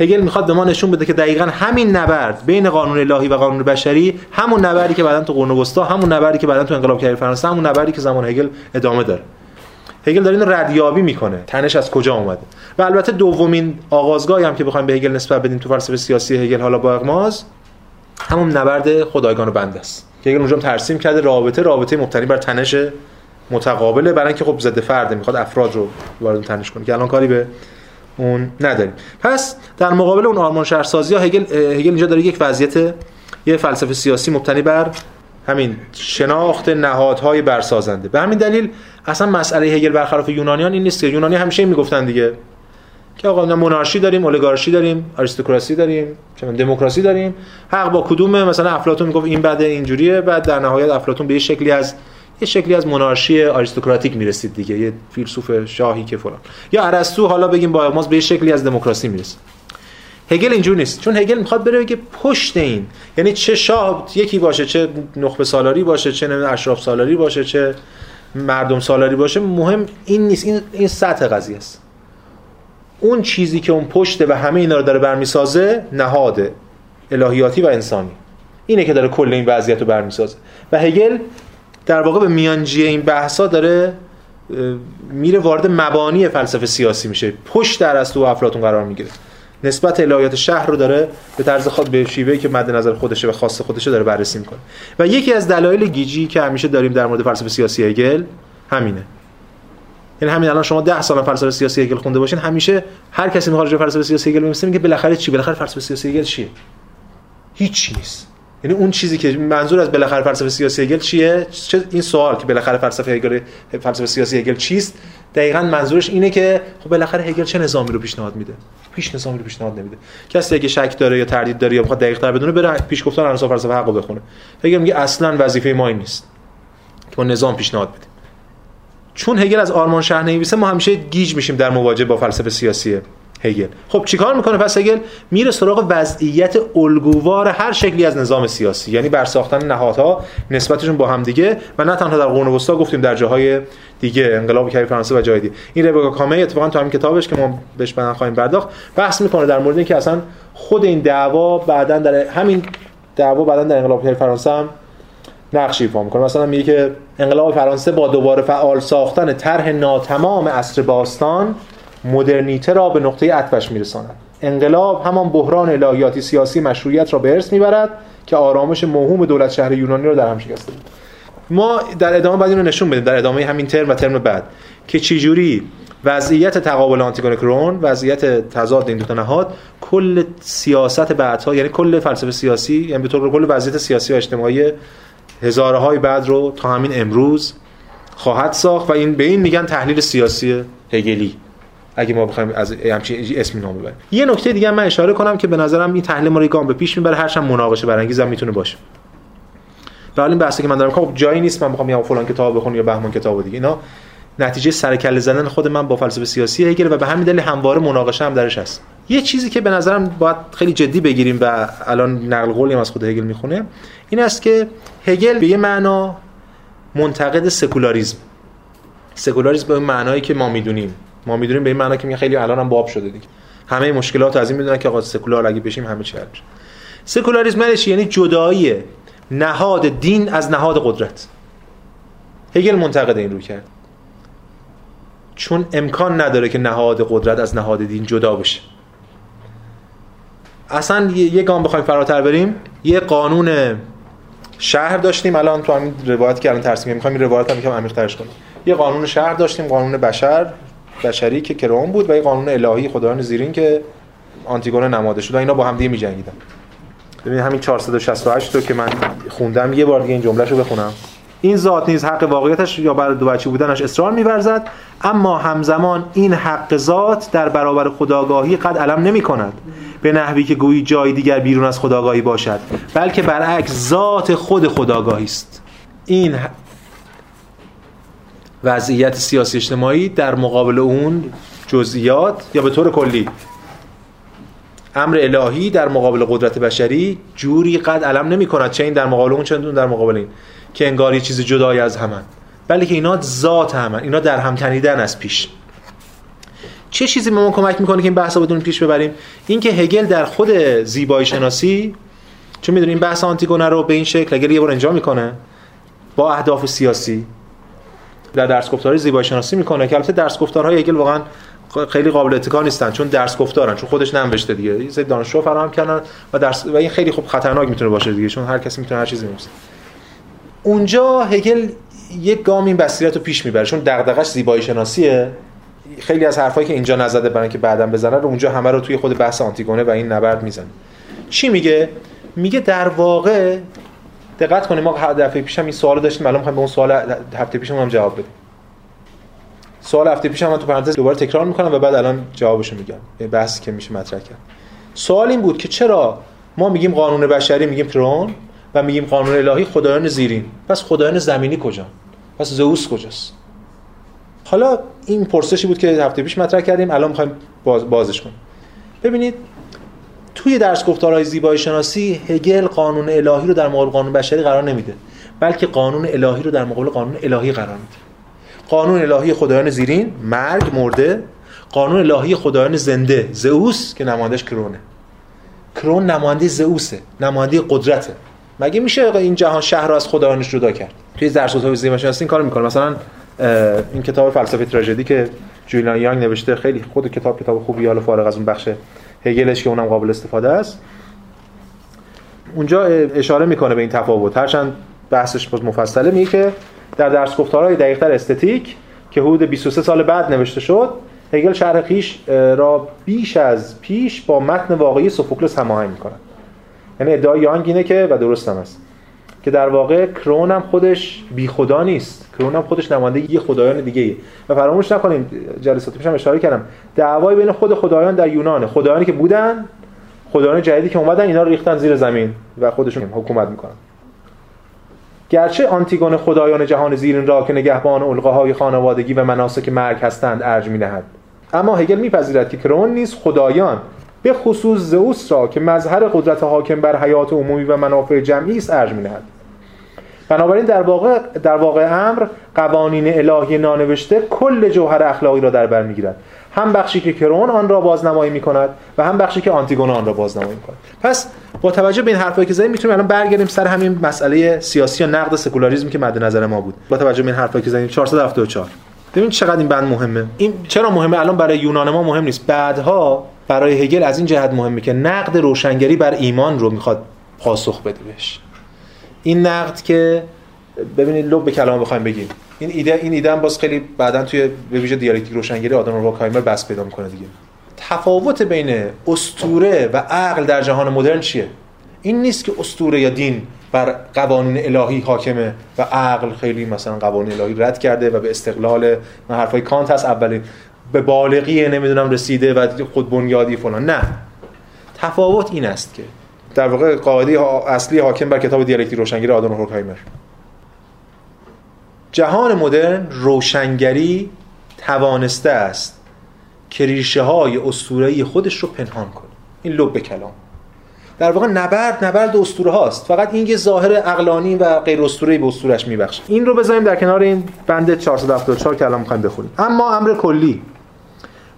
هگل می‌خواد به ما نشون بده که دقیقا همین نبرد بین قانون الهی و قانون بشری همون نبردی که بعدا تو قرن وسطا همون نبردی که بعدا تو انقلاب کردن فرانسه همون نبردی که زمان هگل ادامه داره. هگل داره اینو ردیابی می‌کنه. تنش از کجا اومده؟ و البته دومین آغازگاهی هم که بخوایم به هگل نسبت بدیم تو فلسفه سیاسی هگل حالا با اغماز همون نبرد خدایگان و بنده است. که هگل اونجا ترسیم کرده رابطه رابطه مبتنی بر تنش متقابله برای اینکه خب ضد فرده می‌خواد افراد رو وارد تنش کنه که الان کاری به اون نداریم. پس در مقابل اون آرمان شهرسازی ها هگل هگل اینجا داره یک وضعیت یه فلسفه سیاسی مبتنی بر همین شناخت نهادهای برسازنده. به همین دلیل اصلا مسئله هگل برخلاف یونانیان این نیست که یونانی همیشه می‌گفتن دیگه. که آقا مونارشی داریم اولیگارشی داریم آریستوکراسی داریم چه دموکراسی داریم. حق با کدومه؟ مثلا افلاطون می‌گفت این بده اینجوریه بعد در نهایت افلاطون به یه شکلی از یه شکلی از مونارشی آریستوکراتیک می‌رسید دیگه. یه فیلسوف شاهی که فلان. یا ارسطو حالا بگیم با ماز به شکلی از دموکراسی می‌رسه. هگل اینجور نیست. چون هگل می‌خواد بره بگه پشت این. یعنی چه شاه یکی باشه چه نخبه سالاری باشه چه اشراف سالاری باشه چه مردم سالاری باشه مهم این نیست. این این سطح قضیه است. اون چیزی که اون پشته و همه اینا رو داره برمیسازه نهاد الهیاتی و انسانی. اینه که داره کل این وضعیت رو برمیسازه. و هگل در واقع به میانجی این بحثا داره میره وارد مبانی فلسفه سیاسی میشه. پشت در ارسطو و افلاطون قرار می‌گیره. نسبت الهیات شهر رو داره به طرز خود به شیوهی که مد نظر خودشه و خاص خودشه داره بررسی می‌کنه. و یکی از دلایل گیجی که همیشه داریم در مورد فلسفه سیاسی هگل همینه. یعنی همین الان شما 10 سال فلسفه سیاسی هگل خونده باشین همیشه هر کسی می‌خواد فلسفه سیاسی هگل بنویسه میگه بالاخره چی؟ بالاخره فلسفه سیاسی هگل چیه؟ هیچ نیست. یعنی اون چیزی که منظور از بالاخره فلسفه سیاسی هگل چیه؟ چه این سوال که بالاخره فلسفه هگل فلسفه سیاسی هگل چیست؟ دقیقا منظورش اینه که خب بالاخره هگل چه نظامی رو پیشنهاد میده؟ پیش نظامی رو پیشنهاد نمیده. کسی اگه شک داره یا تردید داره یا می‌خواد دقیق تر بدونه بره پیش گفتن عناصر فلسفه حق بخونه. هگل میگه اصلا وظیفه ما این نیست که ما نظام پیشنهاد بدیم. چون هگل از آرمان شهر نویسه ما همیشه گیج میشیم در مواجهه با فلسفه سیاسی هگل. خب چیکار می‌کنه؟ پس هگل میره سراغ وضعیت الگووار هر شکلی از نظام سیاسی یعنی بر ساختن نهادها نسبتشون با هم دیگه و نه تنها در قرون وسطا گفتیم در جاهای دیگه انقلاب کبیر فرانسه و جای دیگه. این ربکا کامه اتفاقا تو همین کتابش که ما بهش بعدا خواهیم پرداخت بحث می‌کنه در مورد اینکه اصلا خود این دعوا بعدا در همین دعوا بعدا در انقلاب کبیر فرانسه هم نقش ایفا می‌کنه. مثلا میگه که انقلاب فرانسه با دوباره فعال ساختن طرح ناتمام عصر باستان مدرنیته را به نقطه عطفش میرساند. انقلاب همان بحران الهیاتی سیاسی مشروعیت را به ارث می‌برد که آرامش موهوم دولت شهر یونانی را در هم شکسته. ما در ادامه بعد این رو نشون بدیم در ادامه همین ترم و ترم بعد که چجوری وضعیت تقابل آنتیگون کرون وضعیت تضاد این دو تا نهاد کل سیاست بعدها یعنی کل فلسفه سیاسی یعنی به طور کل وضعیت سیاسی و اجتماعی هزارهای بعد رو تا همین امروز خواهد ساخت و این به این میگن تحلیل سیاسی هگلی. اگه ما بخوایم از همچین اسمی نام ببریم. یه نکته دیگه من اشاره کنم که به نظرم این تحلیل ما رو گام به پیش می‌بره هرچند مناقشه برانگیز هم می‌تونه باشه. ولی این بحثی که من دارم خب جایی نیست من بخوام یا فلان کتاب بخونم یا بهمان کتاب دیگه اینا نتیجه سرکله زدن خود من با فلسفه سیاسی هگل و به همین دلیل همواره مناقشه هم درش هست. یه چیزی که به نظرم باید خیلی جدی بگیریم و الان نقل قولی از خود هگل می‌خونه این است که هگل به یه معنا منتقد سکولاریسم. سکولاریسم به معنایی که ما می‌دونیم. ما می‌دونیم به این معنا که خیلی الان هم باب شده دیگه. همه مشکلات از این می‌دونن که آقا سکولار اگه بشیم همه چی حل سکولاریسم یعنی جدایی نهاد دین از نهاد قدرت. هگل منتقد این رو کرد. چون امکان نداره که نهاد قدرت از نهاد دین جدا بشه. اصلا یه گام بخوایم فراتر بریم. یه قانون شهر داشتیم. الان تو همین روایت که الان ترسیم می‌خوایم این روایت هم یکم عمیق ترش کنیم یه قانون شهر داشتیم. قانون بشر. بشری که کرون بود و یه قانون الهی خدایان زیرین که آنتیگونه نماده شد و اینا با هم دیگه می‌جنگیدن. ببین همین 468 رو که من خوندم یه بار دیگه این جمله رو بخونم. این ذات نیز حق واقعیتش یا بر دو بچه بودنش اصرار می‌ورزد اما همزمان این حق ذات در برابر خداگاهی قد علم نمی کند به نحوی که گویی جای دیگر بیرون از خداگاهی باشد بلکه برعکس ذات خود خداگاهی است. این وضعیت سیاسی اجتماعی در مقابل اون جزئیات یا به طور کلی امر الهی در مقابل قدرت بشری جوری قد علم نمی کند چه این در مقابل اون چه در مقابل این. که انگار یه چیز جدایی از همن. بلکه اینا ذات همن. اینا در هم تنیدن از پیش. چه چیزی به ما کمک می‌کنه که این بحث بدون پیش ببریم؟ این که هگل در خود زیبایی شناسی چون می‌دونیم بحث آنتیگونه رو به این شکل اگر یه بار انجام می‌کنه با اهداف سیاسی در درس گفتاری زیبایی شناسی می‌کنه که البته درس گفتارهای هگل واقعا خیلی قابل اتکا نیستن چون درس گفتارن چون خودش ننوشته دیگه. یه سری دانشجو فراهم کردن و درس و این خیلی خوب خطرناک می‌تونه باشه دیگه چون هر کسی می‌تونه هر چیزی بنویسه. اونجا هگل یک گام این بصیرت رو پیش می‌بره چون دغدغش زیبایی شناسیه. خیلی از حرفایی که اینجا نزده برای که بعدم بزنه رو اونجا همه رو توی خود بحث آنتیگونه و این نبرد می‌زنه. چی میگه؟ میگه در واقع دقت کنیم ما دفعه پیشم این سوالو داشتیم الان می‌خوایم به اون سوال هفته پیشم هم جواب بدیم. سوال هفته پیشم من تو پرانتز دوباره تکرار می‌کنم و بعد الان جوابشو میگم. به بحثی که میشه مطرح کرد. سوال این بود که چرا ما میگیم قانون بشری میگیم کرون و میگیم قانون الهی خدایان زیرین. پس خدایان زمینی کجا؟ پس زئوس کجاست؟ حالا این پرسشی بود که هفته پیش مطرح کردیم الان می‌خوایم باز بازش کنیم. ببینید توی درس گفتارهای زیبایی شناسی هگل قانون الهی رو در مقابل قانون بشری قرار نمیده بلکه قانون الهی رو در مقابل قانون الهی قرار میده. قانون الهی خدایان زیرین مرگ مرده. قانون الهی خدایان زنده زئوس که نمایندش کرونه. کرون نماینده زئوسه نماینده قدرته. مگه میشه این جهان شهر رو از خدایانش جدا کرد؟ توی درس زیبایی شناسی این کارو می‌کنه مثلا این کتاب فلسفه تراژدی که جولیان یانگ نوشته خیلی خود کتاب کتاب خوبی حالا فارغ از اون بخش هگلش که اونم قابل استفاده است. اونجا اشاره می‌کنه به این تفاوت. هرچند بحثش باز مفصله میگه که در درس گفتارهای دقیقتر استتیک که حدود 23 سال بعد نوشته شد هگل شرح خیش را بیش از پیش با متن واقعی سوفوکلس هماهنگ می‌کنه یعنی ادعای یانگ اینه که و درست هم است که در واقع کرون هم خودش بی خدا نیست. کرون هم خودش نماینده یه خدایان دیگه ای و فراموش نکنیم جلسات پیشم اشاره کردم. دعوای بین خود خدایان در یونان خدایانی که بودن خدایان جدیدی که اومدن اینا رو ریختن زیر زمین و خودشون حکومت می‌کنن. گرچه آنتیگون خدایان جهان زیرین را که نگهبان القاهای خانوادگی و مناسک مرگ هستند ارج می‌نهد اما هگل میپذیرد که کرون نیز خدایان به خصوص زئوس را که مظهر قدرت حاکم بر حیات عمومی و منافع جمعی است ارج می‌نهد بنابراین در واقع در واقع امر قوانین الهی نانوشته کل جوهر اخلاقی را در بر می‌گیرد. هم بخشی که کرون آن را بازنمایی می کند و هم بخشی که آنتیگون آن را بازنمایی می کند پس با توجه به این حرفایی که زدیم می‌تونیم الان برگردیم سر همین مسئله سیاسی یا نقد سکولاریسم که مد نظر ما بود. با توجه به این حرفایی که زدیم 474 ببین چقدر این بند مهمه؟ این چرا مهمه؟ الان برای یونان ما مهم نیست. بعدها برای هگل از این جهت مهمه که نقد روشنگری بر ایمان رو می‌خواد پاسخ بده بهش. این نقد که ببینید لب به کلام بخوایم بگیم. این ایده این ایده هم باز خیلی بعدا توی ویژه دیالکتیک روشنگری آدم روکایمر بس پیدا می‌کنه دیگه. تفاوت بین استوره و عقل در جهان مدرن چیه؟ این نیست که استوره یا دین بر قوانین الهی حاکمه و عقل خیلی مثلا قوانین الهی رد کرده و به استقلال من حرفای کانت هست اولین به بالغی نمی‌دونم رسیده و خود بنیادی فلان. نه. تفاوت این است که در واقع قاعده اصلی حاکم بر کتاب دیالکتیک روشنگری آدم هورکهایمر جهان مدرن روشنگری توانسته است. که ریشه های اسطوره‌ای خودش رو پنهان کنه. این لب کلام. در واقع نبرد نبرد اسطوره هاست. فقط این یه ظاهر عقلانی و غیر اسطوره‌ای به اسطورهش میبخشه. این رو بذاریم در کنار این بند 474 که الان می‌خوایم بخونیم. اما امر کلی.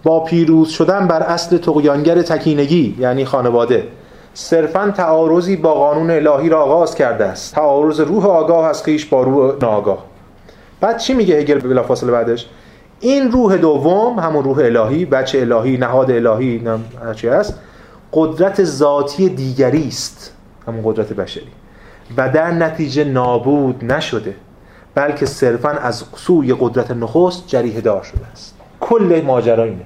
با پیروز شدن بر اصل تقیانگر تکینگی یعنی خانواده صرفا تعارضی با قانون الهی را آغاز کرده است. تعارض روح آگاه از خیش با روح ناآگاه. بعد چی میگه هگل بلافاصله بعدش؟ این روح دوم همون روح الهی بچه الهی نهاد الهی هرچی هست قدرت ذاتی دیگری است. همون قدرت بشری. و در نتیجه نابود نشده بلکه صرفا از سوی قدرت نخست جریه دار شده است. کل ماجرا اینه.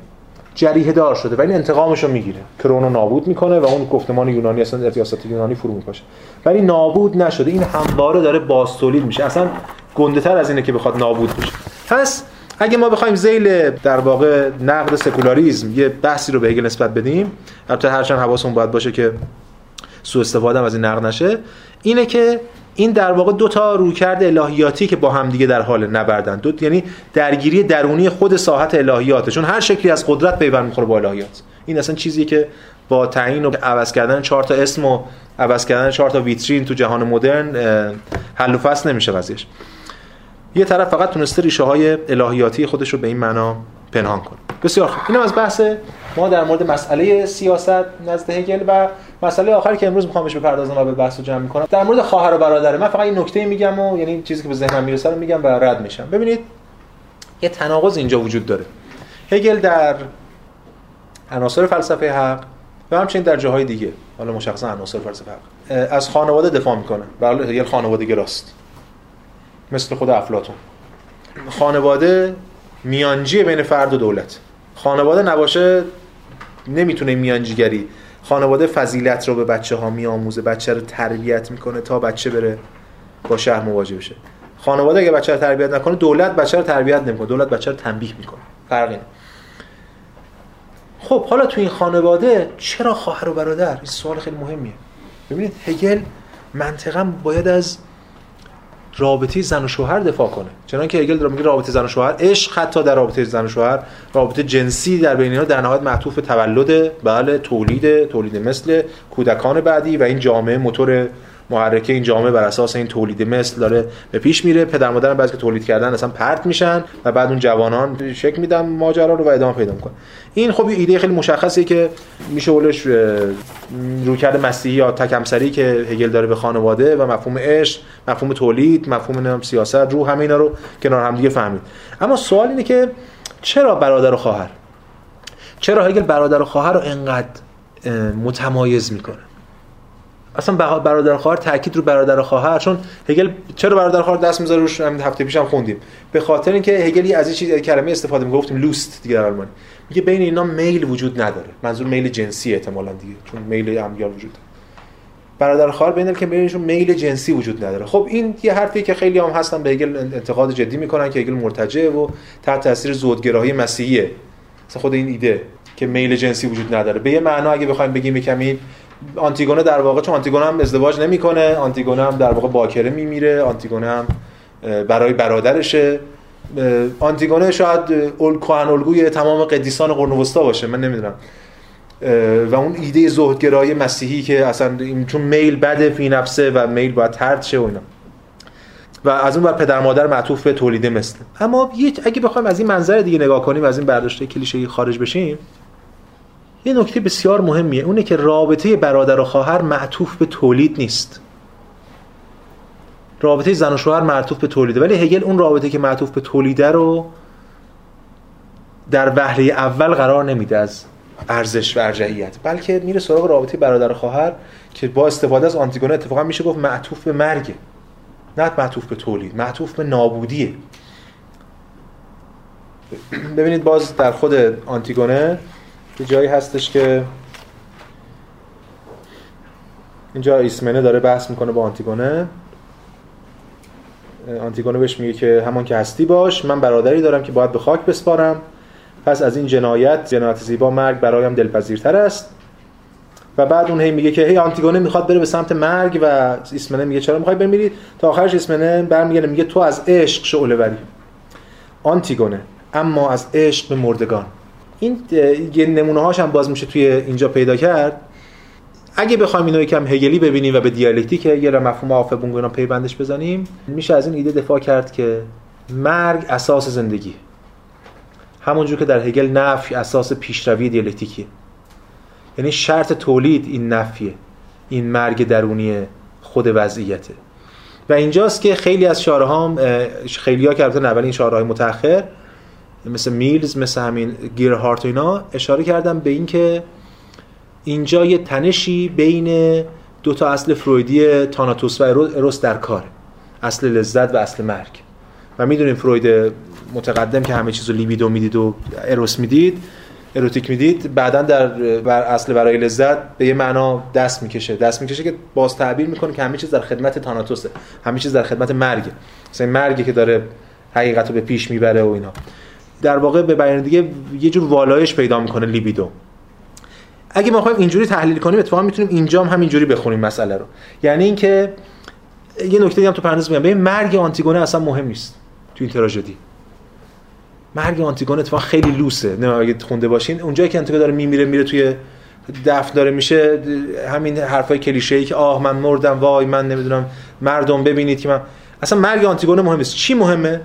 جریه دار شده و این انتقامش رو می‌گیره کرونو نابود می‌کنه و اون گفتمان یونانی اصلا ریاست یونانی فرو میپاشه. ولی نابود نشده. این همواره داره باستولید میشه. اصلا گنده تر از اینه که بخواد نابود بشه. پس اگه ما بخوایم زیل در واقع نقد سکولاریسم یه بحثی رو به هگل نسبت بدیم البته هرچند حواسمون باید باشه که سوء استفاده از این نقد نشه اینه که این در واقع دو تا رویکرد الهیاتی که با هم دیگه در حال نبردن. دو یعنی درگیری درونی خود ساحت الهیاته. چون هر شکلی از قدرت پیوند می‌خوره با الهیات. این اصلا چیزیه که با تعیین و عوض کردن چهار تا اسم و عوض کردن چهار تا ویترین تو جهان مدرن حل و فصل نمیشه قضیهش یه طرف فقط تونسته ریشه های الهیاتی خودش رو به این معنا پنهان کنه. بسیار خوب. اینم از بحث ما در مورد مسئله سیاست نزد هگل و مسئله آخری که امروز می‌خوام بهش بپردازم و به بحث رو جمع می‌کنم. در مورد خواهر و برادر من فقط این نکته میگم و یعنی چیزی که به ذهنم می‌رسه رو میگم و رد میشم. ببینید یه تناقض اینجا وجود داره. هگل در عناصر فلسفه حق و همچنین در جاهای دیگه حالا مشخصا عناصر فلسفه حق از خانواده دفاع می‌کنه. بله هگل خانواده گراست مثل خود افلاطون. خانواده میانجی بین فرد و دولت. خانواده نباشه نمی‌تونه میانجیگری خانواده فضیلت رو به بچه ها میآموزه بچه رو تربیت می‌کنه تا بچه بره با شهر مواجه بشه. خانواده اگه بچه رو تربیت نکنه دولت بچه رو تربیت نمی‌کنه دولت بچه رو تنبیه می‌کنه. فرق خب حالا تو این خانواده چرا خواهر و برادر؟ این سوال خیلی مهمیه. ببینید هگل منطقا باید از رابطه زن و شوهر دفاع کنه. چنان که هگل میگه رابطه زن و شوهر عشق حتی در رابطه زن و شوهر رابطه جنسی در بین اینا در نهایت معطوف به تولد بله تولید تولید مثل کودکان بعدی و این جامعه موتور محرکه این جامعه بر اساس این تولید مثل داره به پیش میره. پدر مادرم بعضی که تولید کردن اصلا پرت میشن و بعد اون جوانان شک میدن ماجرا رو و ادامه پیدا می‌کنن. این خب ایده خیلی مشخصه که میشه اولش رویکرد مسیحی یا تکمسری که هگل داره به خانواده و مفهوم عشق مفهوم تولید مفهوم سیاست رو همه اینا رو کنار هم دیگه فهمید. اما سوال اینه که چرا برادر و خواهر؟ چرا هگل برادر و خواهر رو انقدر متمایز می‌کنه؟ اصلا برادر خواهر تاکید رو برادر خواهر چون هگل چرا برادر خواهر دست می‌ذاره روش همین هفته پیشم خوندیم؟ به خاطر اینکه هگل از این چیز کلمه استفاده میگه گفتیم لوست دیگه در آلمانی. میگه بین اینا میل وجود نداره. منظور میل جنسی احتمالاً دیگه چون میل امیال وجود داره. برادر خواهر بین که بینشون میل جنسی وجود نداره. خب این یه حرفی که خیلی هم هستن به هگل انتقاد جدی می‌کنن که هگل مرتجع و تحت تاثیر زودگراهی مسیحیه. مثلا خود این ایده که میل جنسی وجود نداره. به یه معنا اگه بخوایم بگیم کمی آنتیگونه در واقع چون آنتیگونه هم ازدواج نمی‌کنه آنتیگونه هم در واقع باکره میمیره آنتیگونه هم برای برادرشه. آنتیگونه شاید کهن الگوی تمام قدیسان قرن وسطا باشه من نمی‌دونم. و اون ایده زهدگرایی مسیحی که اصلا چون میل بده فی نفسه و میل باید ترد شه و اینا. و از اون بر پدر مادر معطوف به تولیده مثل. اما اگه بخوایم از این منظر دیگه نگاه کنیم از این برداشته کلیشه خارج بشیم یه نکته بسیار مهمیه. اونه که رابطه برادر و خواهر معطوف به تولید نیست. رابطه زن و شوهر معطوف به تولیده. ولی هگل اون رابطه که معطوف به تولیده رو در وهله اول قرار نمیده از ارزش و بلکه میره سراغ رابطه برادر و خواهر که با استفاده از آنتیگونه اتفاقا میشه گفت معطوف به مرگ نه معطوف به تولید معطوف به نابودیه. ببینید باز در خود آنتیگونه یه جایی هستش که اینجا ایسمنه داره بحث می‌کنه با آنتیگونه. آنتیگونه بهش میگه که همان که هستی باش من برادری دارم که باید به خاک بسپارم. پس از این جنایت جنایت زیبا مرگ برایم دلپذیرتر است. و بعد اون هی میگه که هی آنتیگونه می‌خواد بره به سمت مرگ و ایسمنه میگه چرا می‌خوای بمیری؟ تا آخرش ایسمنه برمیگرده میگه تو از عشق شعله وری. آنتیگونه اما از عشق به مردگان. این یه نمونه هاش هم باز میشه توی اینجا پیدا کرد. اگه بخوایم اینو یکم هگلی ببینیم و به دیالکتیک هگل مفهوم آفبونگ اینا پیوندش بزنیم میشه از این ایده دفاع کرد که مرگ اساس زندگی. همونجور که در هگل نفی اساس پیشروی دیالکتیکیه. یعنی شرط تولید این نفیه این مرگ درونی خود وضعیته. و اینجاست که خیلی از شارهام خیلی ها که البته اولین شارهای متأخر مثل میلز مثل همین گیرهارت و اینا اشاره کردم به اینکه اینجا یه تنشی بین دو تا اصل فرویدی تاناتوس و اروس در کار اصل لذت و اصل مرگ. و می‌دونیم فروید متقدم که همه چیزو لیبیدو می‌دید و اروس می‌دید اروتیک می‌دید بعدا در بر اصل برای لذت به یه معنا دست می‌کشه. دست می‌کشه که باز تعبیر می‌کنه که همه چیز در خدمت تاناتوسه. همه چیز در خدمت مرگه. مثلا مرگی که داره حقیقت رو به پیش می‌بره و اینا. در واقع به بیان دیگه یه جور والایش پیدا می‌کنه لیبیدو. اگه ما خواهیم اینجوری تحلیل کنیم اتفاقا می‌تونیم اینجا هم همینجوری بخونیم مسئله رو. یعنی اینکه یه نکته هم تو پرانتز میگم. ببین مرگ آنتیگونه اصلا مهم نیست تو این تراژدی. مرگ آنتیگونه اتفاقا خیلی لوسه. نه اگه خونده باشین اونجایی که آنتیگونه داره میمیره میره توی دفن داره میشه همین حرفای کلیشه ای که آه من مردم وای من نمی‌دونم مردم ببینید که من اصلا مرگ آنتیگونه مهم نیست. چی مهمه؟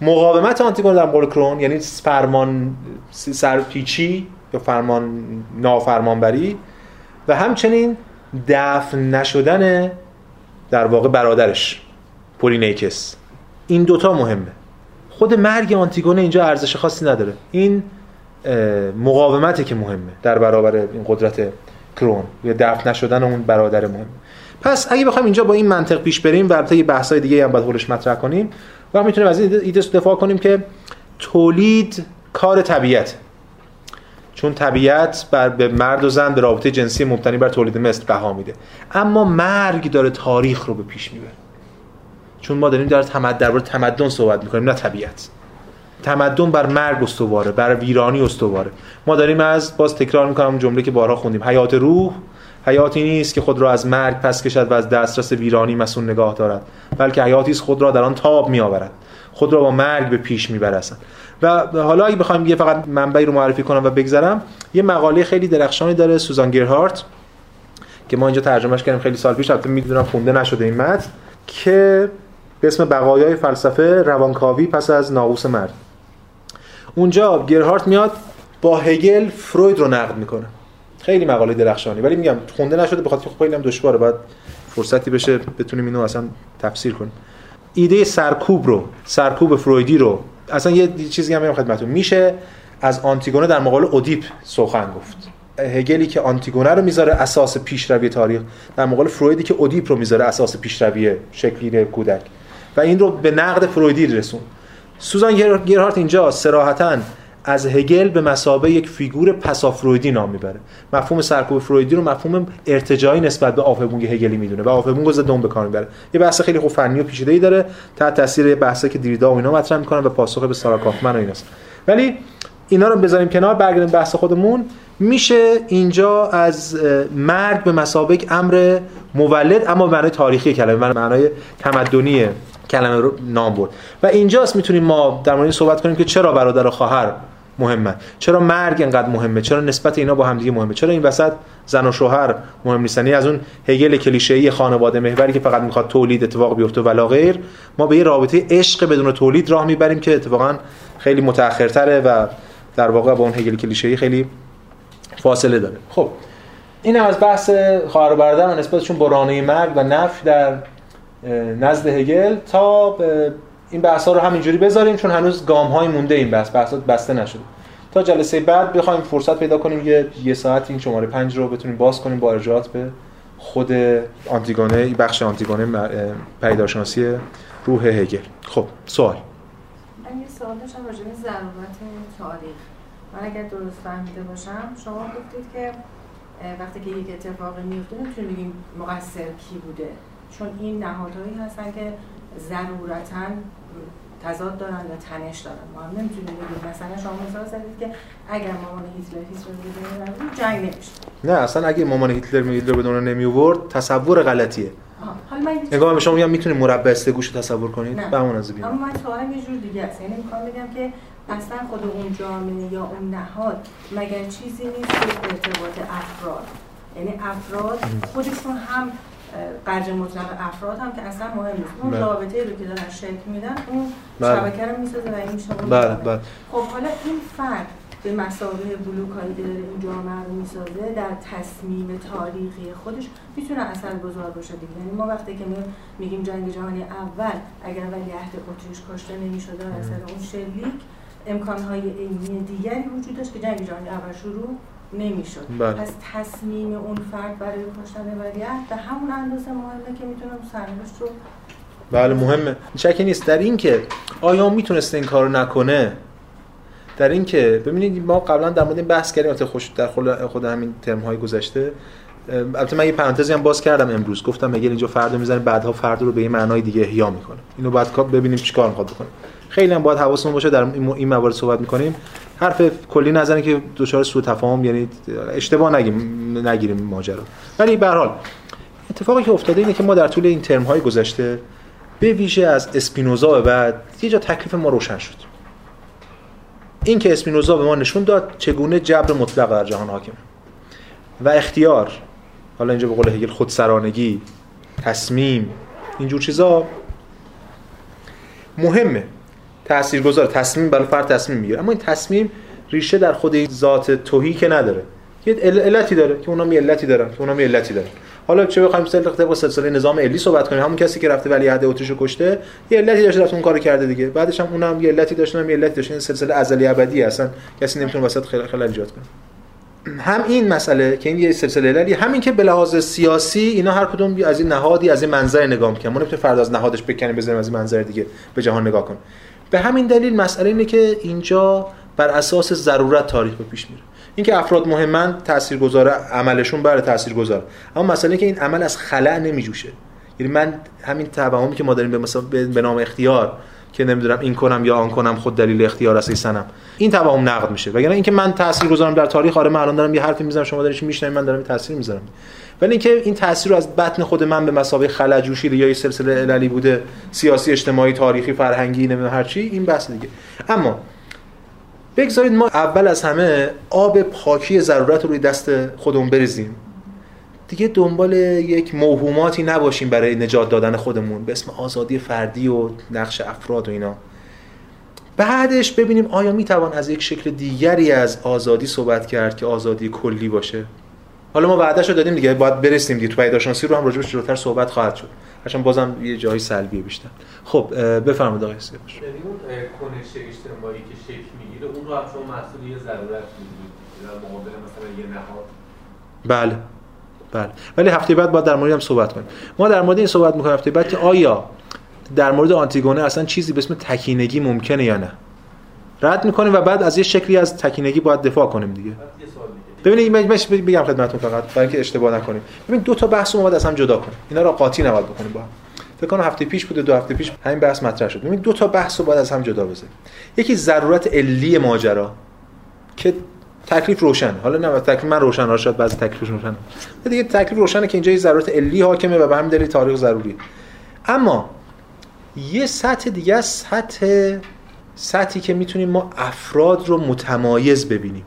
مقاومت آنتیگون در مقابل کرون یعنی فرمان سرپیچی یا فرمان نافرمانبری و همچنین دفن نشدن در واقع برادرش پولینیکس. این دوتا مهمه. خود مرگ آنتیگونه اینجا ارزش خاصی نداره. این مقاومته که مهمه در برابر این قدرت کرون یا دفع نشدن اون برادر مهم پس اگه بخوایم اینجا با این منطق پیش بریم و البته یه بحث‌های دیگه هم باید مطرح کنیم و می‌تونیم از این ایده دفاع کنیم که تولید کار طبیعت. چون طبیعت بر به مرد و زن به رابطه جنسی مبتنی بر تولید مثل بها میده. اما مرگ داره تاریخ رو به پیش می‌بره. چون ما داریم در تمدن درباره تمدن صحبت می‌کنیم نه طبیعت. تمدن بر مرگ استواره بر ویرانی استواره. ما داریم از باز تکرار می‌کنم جمله که بارها خوندیم. حیات روح حیاتی نیست که خود را از مرگ پس کشد و از دسترس ویرانی مسون نگاه دارد بلکه حیاتی است خود را در آن تاب میآورد. خود را با مرگ به پیش میبرسد. و حالا اگه بخوایم یه فقط منبعی رو معرفی کنم و بگذرم یه مقاله خیلی درخشانی داره سوزان گیرهارت که ما اینجا ترجمهش کردیم خیلی سال پیش البته می‌دونم خونده نشده این متن که به اسم بقایای فلسفه روانکاوی پس از ناقوس مرد اونجا گرهارت میاد با هگل فروید رو نقد می‌کنه. خیلی مقاله درخشانی ولی میگم خونده نشده بخاطر که خب هم دشواره بعد فرصتی بشه بتونیم اینو اصلا تفسیر کنیم. ایده سرکوب رو سرکوب فرویدی رو اصلا یه چیزی هم خدمتتون. میشه از آنتیگونه در مقابل اودیپ سخن گفت. هگلی که آنتیگونه رو می‌ذاره اساس پیشروی تاریخ در مقابل فرویدی که اودیپ رو می‌ذاره اساس پیشروی شکلی کودک. و این رو به نقد فرویدی رسون. سوزان گرهارت اینجا سراحتا از هگل به مسابه یک فیگور پسافرویدی نام می‌بره. مفهوم سرکوب فرویدی رو مفهوم ارتجاعی نسبت به آفبونگ هگلی می‌دونه و آفبونگ دون به کار می‌بره. یه بحث خیلی خوب فنی و پیچیده‌ای داره. تحت تاثیر بحثی که دیریدا و اینا مطرح می‌کنن و پاسخ به سارا کافمن و ایناست. ولی اینا رو بذاریم کنار برگردیم بحث خودمون. میشه اینجا از مرگ به مسابق امر مولد اما معنای تاریخی کلمه معنای تمدنی کلمه رو نام برد. و اینجاست می‌تونیم ما در مورد صحبت کنیم که چرا برادر و خواهر مهمه. چرا مرگ انقدر مهمه؟ چرا نسبت اینا با همدیگه مهمه؟ چرا این وسط زن و شوهر مهم نیستن؟ از اون هگل کلیشه‌ای خانواده محوری که فقط می‌خواد تولید اتفاق بیفته ولا غیر ما به یه رابطه عشق بدون تولید راه می‌بریم که اتفاقا خیلی متأخرتره و در واقع با اون هگل کلیشه‌ای خیلی فاصله داره. خب این از بحث خواهر و برادر نسبتشون با مرگ و نفی در نزد هگل تا این بحث ها رو همینجوری بذاریم چون هنوز گام های مونده این بحث بحث بسته نشده. تا جلسه بعد بخوایم فرصت پیدا کنیم یه یه ساعت این شماره پنج رو بتونیم باز کنیم با ارجاعات به خود آنتیگونه بخش آنتیگونه پیداشناسی روح هگل. خب سوال. من یه سوال داشتم راجع به ضرورت تاریخ. من اگر درست فهمیده باشم شما گفتید که وقتی که یک اتفاقی میفته نمی‌تونیم بگیم مقصر کی بوده؟ چون این نهادهایی هستن که ضرورتا تضاد دارن و تنش دارن. ما هم نمی‌تونیم بگیم. مثلا شما مثلا زدید که اگر مامان هیتلر هیتلر به جنگ نمیشه. نه اصلا اگه مامان هیتلر هیتلر به دنیا نمی آورد تصور غلطیه. حالا من نگاه به شما میگم می‌تونید مربع استگوش تصور کنید؟ به همون از اما من سوالم یه جور دیگه است. یعنی می‌خوام بگم که اصلا خود اون جامعه یا اون نهاد مگر چیزی نیست که ارتباط افراد. یعنی افراد خودشون هم قدر مطلق افراد هم که اصلا مهم نیست اون بله. رابطه رو که دارن شکل میدن اون بله. شبکه رو می‌سازه و این میشه بله بله خب حالا این فرد به مسابقه بلوک هایی که داره این جامعه رو می‌سازه در تصمیم تاریخی خودش می‌تونه اثر گذار باشه دیگه یعنی ما وقتی که میگیم جنگ جهانی اول اگر ولیعهد اتریش کشته نمی‌شد در اثر اون شلیک امکانهای علمی دیگری وجود داشت که جنگ جهانی اول شروع نمی‌شد. بله. پس تصمیم اون فرد برای کشتن ولیعهد به همون اندازه مهمه که می‌تونه سرنوشت رو بله مهمه. شکی نیست. در این که آیا می‌تونسته این کارو نکنه؟ در این که ببینید ما قبلا در مورد این بحث کردیم. البته خوش در خود همین ترم های گذشته البته من یه پرانتزی هم باز کردم امروز. گفتم اگر اینجا فرد می‌زنه بعدها فرد رو به یه معنای دیگه احیا می‌کنه. اینو بعد ببینیم چیکار می‌خواد بکنه. خیلی هم باید حواسمون باشه در این موارد صحبت می‌کنیم. حرف کلی نزنه که دچار سوء تفاهم یعنی اشتباه نگیم نگیریم ماجرا. ولی به حال اتفاقی که افتاده اینه که ما در طول این ترم های گذشته به ویژه از اسپینوزا به بعد یه جا تکلیف ما روشن شد. این که اسپینوزا به ما نشون داد چگونه جبر مطلق در جهان حاکمه و اختیار حالا اینجا به قول هگل خودسرانگی تصمیم اینجور چیزا مهمه. تاثیرگذار تصمیم برای فرد تصمیم می‌گیره. اما این تصمیم ریشه در خود ذات توهی که نداره. یه علتی داره که اونا می علتی دارن که اونا می علتی دارن. حالا چه بخوایم طبق سلسله نظام علی صحبت کنیم. همون کسی که رفته ولی عهد اتریش کشته یه علتی داشته رفته اون کارو کرده دیگه. بعدش هم اونم یه علتی داشته هم یه علتی داشته این سلسله ازلی ابدی اصلا کسی نمی‌تونه وسط خلل ایجاد کنه. هم این مسئله که این یه سلسله عللی همین که به لحاظ سیاسی اینا هر کدوم از این نهادی از این منظر نگاه می‌کنن. ما نمی‌تونیم فردا از نهادش بکنیم بزنیم از این منظر دیگه به جهان نگاه کن به همین دلیل مسئله اینه که اینجا بر اساس ضرورت تاریخ به پیش میره. اینکه افراد مهمن تاثیرگذاره عملشون بر تاثیرگذار. اما مسئله که این عمل از خلأ نمیجوشه. یعنی من همین توهمی که ما داریم به مثلا به نام اختیار که نمی‌دونم این کنم یا آن کنم خود دلیل اختیار است سنم این توهم نقد میشه. وگرنه اینکه من تاثیر گذارم در تاریخ آره من الان دارم یه حرفی می‌زنم شما دارید میشنوید من دارم تاثیر می‌ذارم. ولی اینکه این تاثیر رو از بطن خود من به مسابقه خلا جوشیده یا یه سلسله عللی بوده سیاسی اجتماعی تاریخی فرهنگی نمی‌دونم هر چی این بحث دیگه. اما بگذارید ما اول از همه آب پاکی ضرورت رو روی دست خودمون بریزیم. دیگه دنبال یک موهوماتی نباشیم برای نجات دادن خودمون. به اسم آزادی فردی و نقش افراد و اینا. بعدش ببینیم آیا می‌توان از یک شکل دیگری از آزادی صحبت کرد که آزادی کلی باشه. حالا ما وعدهشو دادیم دیگه باید برسیم دیگه. تو پیداشناسی رو هم راجبش جلوتر صحبت خواهد شد. هرچند بازم یه جایی سلبیه بیشتر. خب بفرمایید آقای سیاوش. یعنی اون کنش اجتماعی که شکل می‌گیره اون رو هم شما مسئول یه ضرورت می‌گیرید در مقابل مثلا یه نهاد. بله. بله. ولی هفته بعد باید در مورد هم صحبت کنیم. ما در مورد این صحبت می‌کنیم هفته بعد که آیا در مورد آنتیگونه اصلا چیزی به اسم تکینگی ممکنه یا نه؟ رد می‌کنیم و بعد از یه شکلی از تکینگی باید دفاع کنیم دیگه. ببینید من بگم خدمتتون فقط برای اینکه اشتباه نکنیم. ببین دو تا بحث رو باید از هم جدا کنیم. اینا رو قاطی نباید بکنیم با هم. فکر کنم هفته پیش بوده دو هفته پیش همین بحث مطرح شد. ببین دو تا بحث رو باید از هم جدا بذاریم. یکی ضرورت علی ماجرا که تکلیف روشن. حالا نه تکلیف من روشن ها شاید بعضی تکلیف روشن. دیگه تکلیف روشنه که اینجا یه ضرورت علی حاکمه و به همین دلیل تاریخ ضروری. اما یه سطح دیگه سطح سطحی که می‌تونیم ما افراد رو متمایز ببینیم.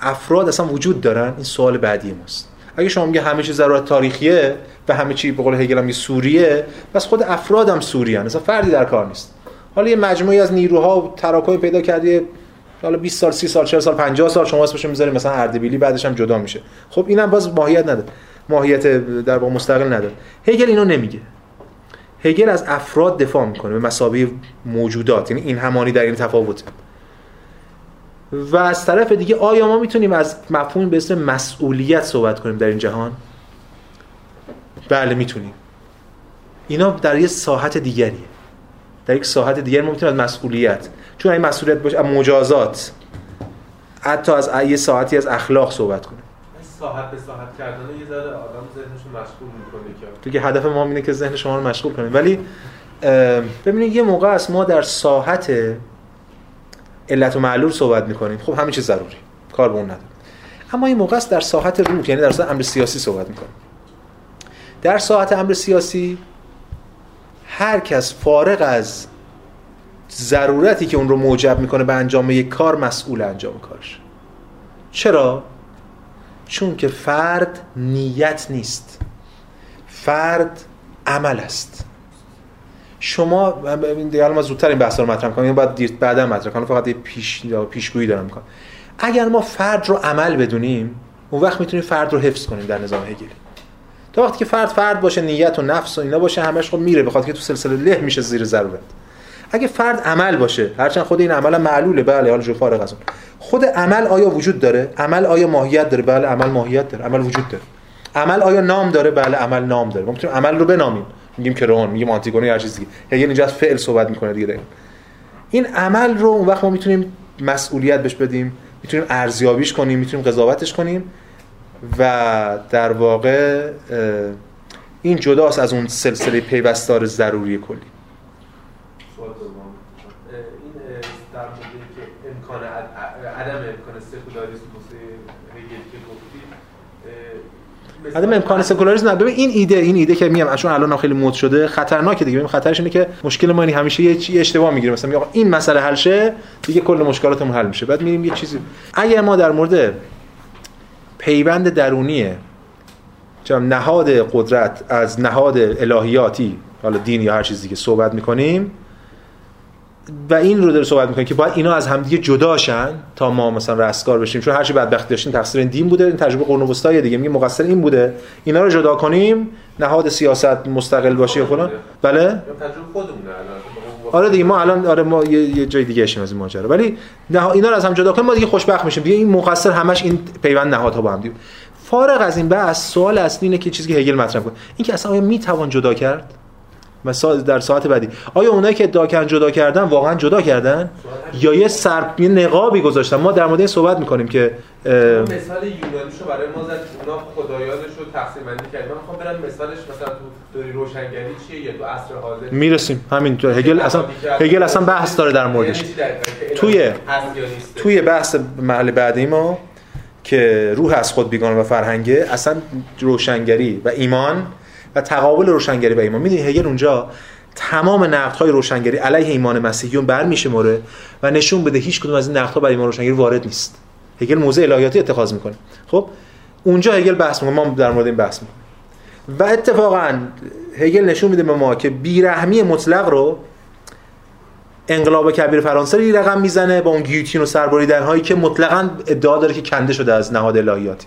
افراد اصلا وجود دارن این سوال بعدی ماست. اگه شما میگه همه چیز ضرورت تاریخیه و همه چی به قول هگل هم سوریه پس خود افراد هم سوری هن. اصلا فردی در کار نیست. حالا یه مجموعی از نیروها و تراکمی پیدا کردی حالا 20 سال 30 سال 40 سال 50 سال شما اسمش می‌ذارید مثلا اردبیلی بعدش هم جدا میشه. خب اینم باز ماهیت نداره. ماهیت در واقع مستقل نداره. هگل اینو نمیگه. هگل از افراد دفاع می‌کنه به مسابقه موجودات یعنی این همانی در این تفاوته. و از طرف دیگه آیا ما می‌تونیم از مفهوم به اسم مسئولیت صحبت کنیم در این جهان؟ بله می‌تونیم. اینا در یه ساحت دیگریه. در یک ساحت دیگری ما می‌تونیم از مسئولیت چون این مسئولیت باشه مجازات. حتی از یه ساعتی از اخلاق صحبت کنیم ساحت به ساحت کردن یه ذره آدم ذهنشو مشغول می‌کنه که. دیگه هدف ما اینه که ذهن شما رو مشغول کنیم ولی ببینید یه موقع است ما در ساحت علت و معلول صحبت می‌کنیم. خب همین چیز ضروری. کار به اون نداره. اما این موقع است در ساحت روح یعنی در ساحت امر سیاسی صحبت می‌کنیم. در ساحت امر سیاسی هر کس فارغ از ضرورتی که اون رو موجب می‌کنه به انجام یک کار مسئول انجام کارش. چرا؟ چون که فرد نیت نیست. فرد عمل است. شما دیگه ما زودتر این بحث رو مطرح کنیم بعد دیر بعدا مطرح کنم فقط یه پیش پیشگویی دارم می‌کنم. اگر ما فرد رو عمل بدونیم اون وقت می‌تونیم فرد رو حفظ کنیم در نظام هگلی. تا وقتی که فرد فرد باشه نیت و نفس و اینا باشه همش خب میره بخاطر که تو سلسله له میشه زیر ضرورت. اگه فرد عمل باشه هرچند خود این عمل معلوله بله حالا جو فارغ از اون. خود عمل آیا وجود داره؟ عمل آیا ماهیت داره؟ بله عمل ماهیت داره عمل وجود داره. عمل آیا نام داره؟ بله عمل نام داره. ما می‌تونیم عمل رو بنامیم. میگیم کرون میگیم آنتیگونی هر چیز دیگه. یعنی اینجا از فعل صحبت می‌کنه دیگه. این عمل رو اون وقت ما می‌تونیم مسئولیت بهش بدیم می‌تونیم ارزیابیش کنیم می‌تونیم قضاوتش کنیم و در واقع این جداست از اون سلسله پیوستار ضروری کلی امکان عدم امکان سکولاریسم عدم امکان سکولاریسم ببین این ایده این ایده که میگم چون الان خیلی مد شده خطرناکه دیگه. ببین خطرش اینه که مشکل ما این همیشه یه چی اشتباه می‌گیره مثلا میگه این مسئله حل شه دیگه کل مشکلاتمون حل میشه. بعد میریم یه چیزی. اگر ما در مورد پیوند درونیه چون نهاد قدرت از نهاد الهیاتی حالا دین یا هر چیزی که صحبت می‌کنیم و این رو داره صحبت می‌کنه که باید اینا از همدیگه جداشن تا ما مثلا رستگار بشیم. چون هر چی بدبختی داشتیم تقصیر دین بوده. این تجربه قرون وسطایی دیگه. میگه مقصر این بوده. اینا رو جدا کنیم نهاد سیاست مستقل باشه یا فلان. بله؟ تجربه خودمونه آره دیگه ما الان آره ما یه, یه جای دیگه اشیم از این ماجرا. ولی نه اینا رو از هم جدا کنیم ما دیگه خوشبخت میشیم. دیگه این مقصر همش این پیوند نهادها با هم دیگه. فارغ از این بحث سوال اصلی اینه که چیزی که هگل مطرح کنه این که اصلا آیا می‌توان جدا کرد؟ مثلا در ساعت بعدی. آیا اونایی که ادعا کردن جدا کردن واقعا جدا کردن؟ یا یه سر یه نقابی گذاشتن؟ ما در مورد این صحبت می‌کنیم که مثال یونانیشو برای ما زد. اونا خدایانشو تقسیم بندی کردن من می‌خوام برم مثالش مثلا تو دوری روشنگری چیه یا تو عصر حاضر می‌رسیم. همین تو هگل اصلا هگل اصلا بحث داره در موردش. توی-؟ توی بحث محل بعدی ما که روح از خود بیگانه و فرهنگه اصلا روشنگری و ایمان و تقابل روشنگری و ایمان. می‌دونی هگل اونجا تمام نقدهای روشنگری علیه ایمان مسیحیون برمیشمره و نشون بده هیچ کدوم از این نقدها برای ایمان روشنگری وارد نیست. هگل موضع الهیاتی اتخاذ می‌کنه. خب؟ اونجا هگل بحث می‌کنه. ما در مورد این بحث می‌کنیم. و اتفاقا هگل نشون میده به ما که بیرحمی مطلق رو انقلاب کبیر فرانسه رو رقم می‌زنه با اون گیوتین و سربریدن هایی که مطلقا ادعا داره که کنده شده از نهاد الهیاتی.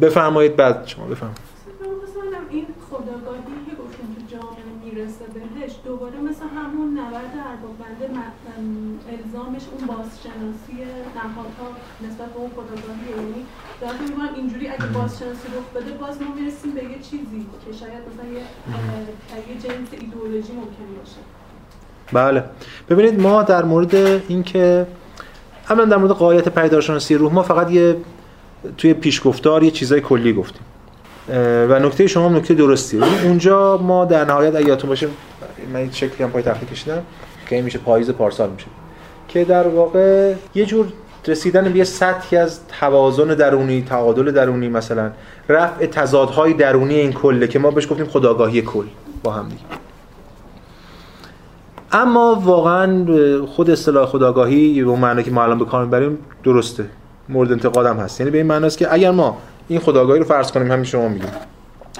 بفرمایید بعد شما بفرمایید. این خداگاهی که گفتیم که جامعه می‌رسه بهش دوباره مثل همون م- ام، الزامش اون بازشناسی نهادها نسبت به اون خداگاهی یعنی دارم میگم اینجوری اگه بازشناسی رخ بده باز ما می‌رسیم به یه چیزی که شاید مثلا یه یه جنس ایدئولوژی ممکن باشه. بله. ببینید ما در مورد اینکه اولا در مورد قایت پیدارشناسی روح ما فقط یه توی پیشگفتار یه چیزای کلی گفتیم. و نکته شما نکته درستیه اونجا ما در نهایت اگه یادتون باشه من این شکلی هم پای تخته کشیدم که این میشه پاییز پارسال میشه. که در واقع یه جور رسیدن به یه سطحی از توازن درونی تعادل درونی مثلا رفع تضادهای درونی این کله که ما بهش گفتیم خداگاهی کل با هم دیگه. اما واقعا خود اصطلاح خداگاهی به معنی که ما الان به کار می‌بریم درسته. مورد انتقاد هم هست. یعنی به این معنی است که اگر ما این خداگاهی رو فرض کنیم همین شما میگیم.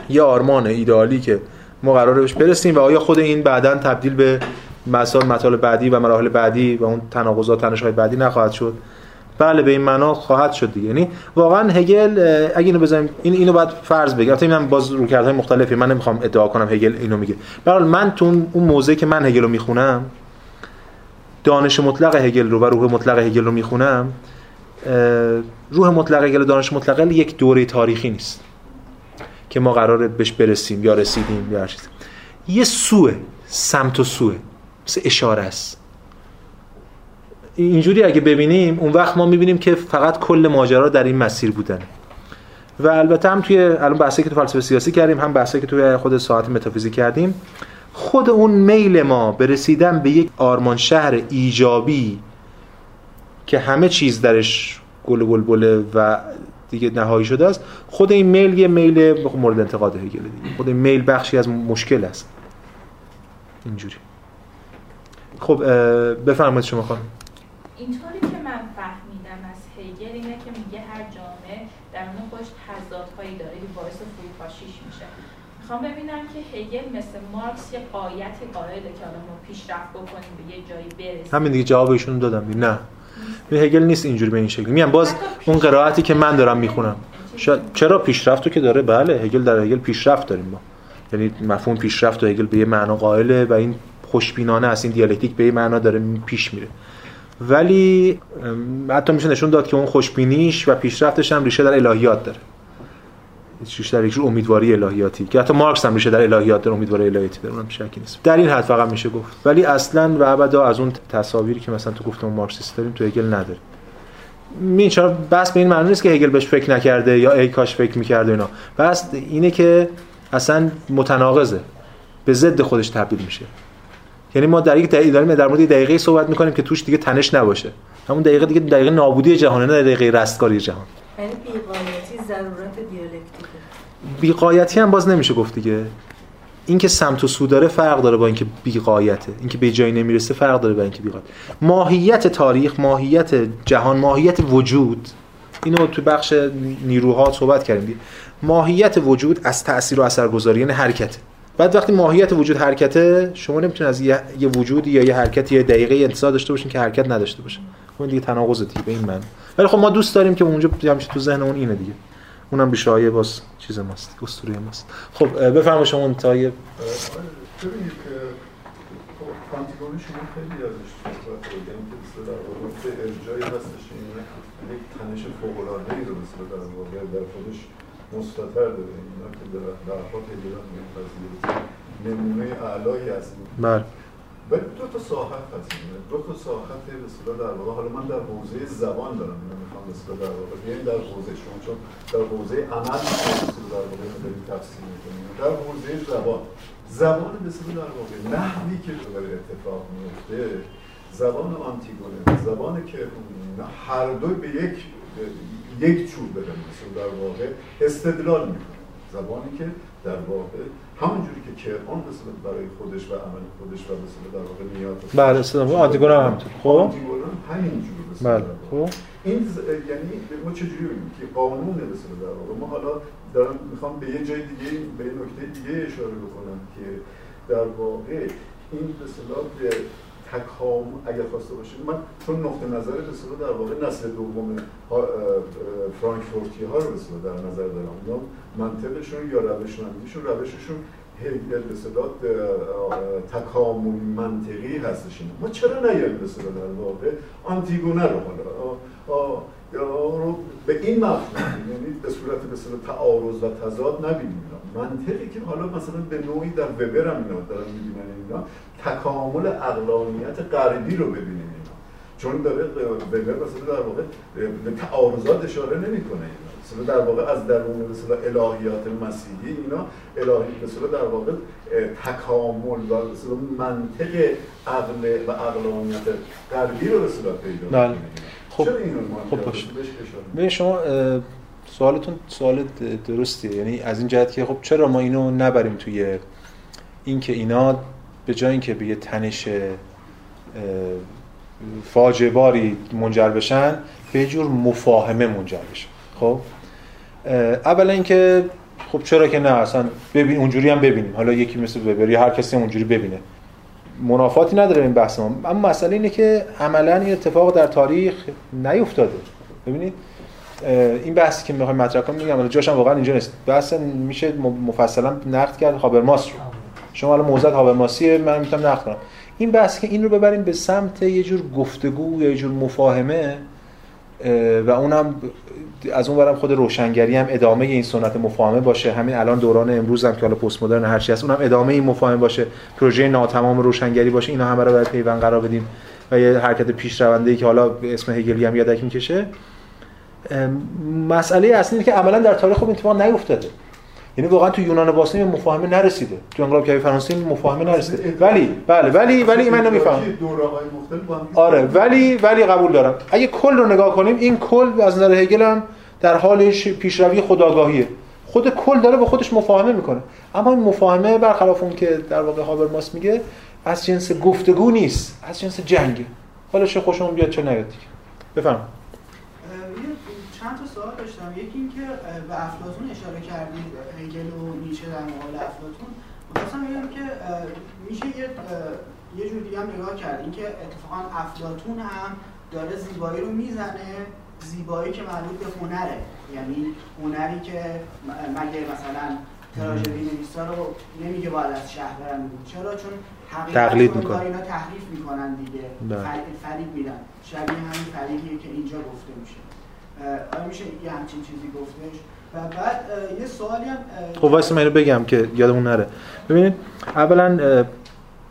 یه آرمان ایدئالی که ما قراره بهش برسیم و آیا خود این بعدا تبدیل به مسائل مطالب بعدی و مراحل بعدی و اون تناقضات تنش‌های بعدی نخواهد شد؟ بله به این معنا خواهد شد دیگه. یعنی واقعا هگل اگه اینو بزنیم این اینو باید فرض بگم البته اینم باز رویکردهای مختلفی. من نمی‌خوام ادعا کنم هگل اینو میگه. به من تو اون- موضعی که من هگل رو می‌خونم دانش مطلق هگل رو و روح مطلق هگل رو می‌خونم روح مطلق هگل و دانش مطلق یک دوره تاریخی نیست که ما قراره بهش برسیم یا رسیدیم یا چیز یه سوه سمت و سوه مثل اشاره است. اینجوری اگه ببینیم اون وقت ما می‌بینیم که فقط کل ماجرا در این مسیر بودن. و البته هم توی الان بحثی که تو فلسفه سیاسی کردیم هم بحثی که توی خود ساعت متافیزیک کردیم خود اون میل ما به رسیدن به یک آرمان شهر ایجابی که همه چیز درش گل و بلبله و دیگه نهایی شده است. خود این میل یه میل مورد انتقاد هگل دیگه. خود این میل بخشی از مشکل است. اینجوری. خب بفرمایید شما خانم. اینطوری که من فهمیدم از هگل اینه که میگه هر جامعه درون خودش تضادهایی داره که باعث فروپاشیش میشه. می‌خوام ببینم که هگل مثل مارکس یه قایتی قائله که حالا ما پیشرفت بکنیم به یه جایی برسیم. همین دیگه جواب ایشون دادم. نه. هگل نیست اینجوری به این شکل. میگم باز اون قرائتی که من دارم می‌خونم. شاید چرا پیشرفتو که داره؟ بله هگل در هگل پیشرفت داریم ما. یعنی مفهوم پیشرفت و هگل به یه معنا قائله و این خوشبینانه است این دیالکتیک به یه معنا داره پیش میره. ولی حتی میشه نشون داد که اون خوشبینیش و پیشرفتش هم ریشه در الهیات داره. ریشه در یک امیدواری الهیاتی. که حتی مارکس هم ریشه در الهیات داره امیدواری الهیاتی داره اونم شکی نیست. در این حد فقط میشه گفت. ولی اصلا و ابدا از اون تصاویری که مثلا تو گفتم مارکسیست داریم تو هگل نداره می چرا بس به این معنی نیست که هگل بهش فکر نکرده یا ای کاش فکر می‌کرده اینا. بس اینه که اصلا متناقضه. به ضد خودش تبدیل میشه. یعنی ما در یک دقیقه داریم در مورد دقیقه صحبت می‌کنیم که توش دیگه تنش نباشه. همون دقیقه دیگه دقیقه نابودی جهانه نه دقیقه رستگاری جهان. یعنی بیقایتی ضرورت بیقایتی هم باز نمیشه گفت دیگه. اینکه سمت و سو داره فرق داره با اینکه بیقایته. اینکه به جایی نمی‌رسه فرق داره با اینکه بیقایت. ماهیت تاریخ ماهیت جهان ماهیت وجود. اینو تو بخش نیروها صحبت کردیم دیگه. ماهیت وجود از تأثیر و اثرگذاری یعنی حرکت بعد وقتی ماهیت وجود حرکته شما نمی‌تونید از یه, یه وجودی یا یه حرکتی یا دقیقه انتظار داشته باشین که حرکت نداشته باشه. اون دیگه تناقض دیگه به این من ولی خب ما دوست داریم که اونجا همیشه تو ذهن اون اینه دیگه. اونم بیشایه باز چیز ماست اسطوره ماست. خب بفرمایید شما انتهای ببینید خب کانتیگونی شما خیلی ازش صحبت یعنی که مثل در واقع به ارجایی هستش این یک تنش فوق‌العاده‌ای رو مثل در واقع در خودش مستطر داره. اینا که در حال هگلان میپذیره نمونه اعلایی از بله. ولی دو تا ساحت هست. دو تا ساحت به اصطلاح در واقع. حالا من در حوزه زبان دارم اینو می‌خوام به در واقع بیاین در حوزه شما چون در حوزه عمل در واقع داریم تفسیر می‌کنیم. در حوزه زبان. زبان به اصطلاح در واقع نحوی که داره اتفاق میفته زبان آنتیگونه زبان که هر دو به یک یک چوب بدن مثل در واقع استدلال می‌کنه زبانی که در واقع همونجوری که کرمان مثل برای خودش و عمل خودش و مثل در واقع نیات بله استدلال آنتیگونه هم همینطور. خب؟ آنتیگونه هم همینجور مثل بله. خب؟ این ز- یعنی ما چجوری ببینیم که قانون مثل در واقع؟ ما حالا دارم می‌خوام به یه جای دیگه به یه نکته دیگه اشاره بکنم که در واقع این به اصطلاح به تکام اگر خواسته باشید من چون نقطه نظر اصطلاح در واقع نسل دوم فرانکفورتی ها رو اصطلاح در نظر دارم. اونا منطقشون یا روش نمیشون روششون به اه- تکامل منطقی هستش اینا. ما چرا نیایم به اصطلاح در واقع آنتیگونه رو حالا؟ یا رو به این مفهوم یعنی به صورت به اصطلاح تعارض و تضاد نبینیم. منطقی که حالا مثلا به نوعی در وبر هم اینا دارن می‌بینن اینا. تکامل اقلانیت غربی رو ببینیم اینا چون داره وبر مثلا در واقع به تعارضات اشاره نمی‌کنه اینا مثلا در واقع از درون مثلا الهیات مسیحی اینا الهی مثلا در واقع تکامل و مثلا منطق عقل و اقلانیت غربی رو مثلا پیدا بله. می‌کنه. خب. خب باشه. شما سوالتون سوال درستیه یعنی از این جهت که خب چرا ما اینو نبریم توی اینکه اینا به جای اینکه به یه تنش اه، فاجعه باری منجر بشن به یه جور مفاهمه منجر بشن خب؟ اولا اینکه خب چرا که نه؟ اصلا ببین اونجوری هم ببینیم. حالا یکی مثل وبری هر کسی اونجوری ببینه. منافاتی نداره این بحث ما. اما مسئله اینه که عملا این اتفاق در تاریخ نیفتاده. ببینید؟ این بحثی که می‌خوایم مطرح کنیم میگم جاش هم واقعا اینجا نیست. بحث میشه مفصلا نقد کرد هابرماس رو. شما الان موزت هابرماسیه من می‌تونم نقد کنم. این بحث که این رو ببریم به سمت یه جور گفتگو یا یه جور مفاهمه اه، و اونم از اون برم خود روشنگری هم ادامه این سنت مفاهمه باشه. همین الان دوران امروز هم که حالا پست مدرن هر چی هست اونم ادامه این مفاهمه باشه. پروژه ناتمام روشنگری باشه اینا همه رو باید پیوند قرار بدیم و یه حرکت پیشرونده ای که حالا اسم هگلی هم یادک می‌کشه. مسئله اصلی اینه که عملا در تاریخ این اتفاق نیفتاده. یعنی واقعا تو یونان باستان این مفاهمه نرسیده. تو انقلاب کبیر فرانسه این مفاهمه نرسیده. ولی بله ولی ولی من نمی‌فهمم دوره‌های مختلف با هم آره ولی ولی قبول دارم. اگه کل رو نگاه کنیم این کل از نظر هگل هم در حال ش- پیشروی خودآگاهیه. خود کل داره با خودش مفاهمه می‌کنه. اما این مفاهمه برخلاف اون که در واقع هابرماس میگه از جنس گفتگو نیست از جنس جنگه. حالا چه خوشمون بیاد چه نیاد دیگه. بفهم یه چند تا سوال داشتم. یکی اینکه به افلاطون اشاره کردید هگل و نیچه در مقابل افلاطون می‌خواستم بگم که اه، میشه یه اه، یه جور دیگه هم نگاه کرد. اینکه اتفاقا افلاطون هم داره زیبایی رو می‌زنه زیبایی که مربوط به هنره. یعنی هنری که مگه مثلا تراژدی نویسا رو نمیگه باید از شهر برن. چرا؟ چون حقیقت تقلید. انگار اینا تحریف می‌کنن دیگه. بله. فریب میدن. شبیه همین فریبیه که اینجا گفته میشه. آیا میشه یه همچین چیزی گفتش؟ و بعد یه سوالی هم خب واسه من بگم که یادمون نره. ببینید اولا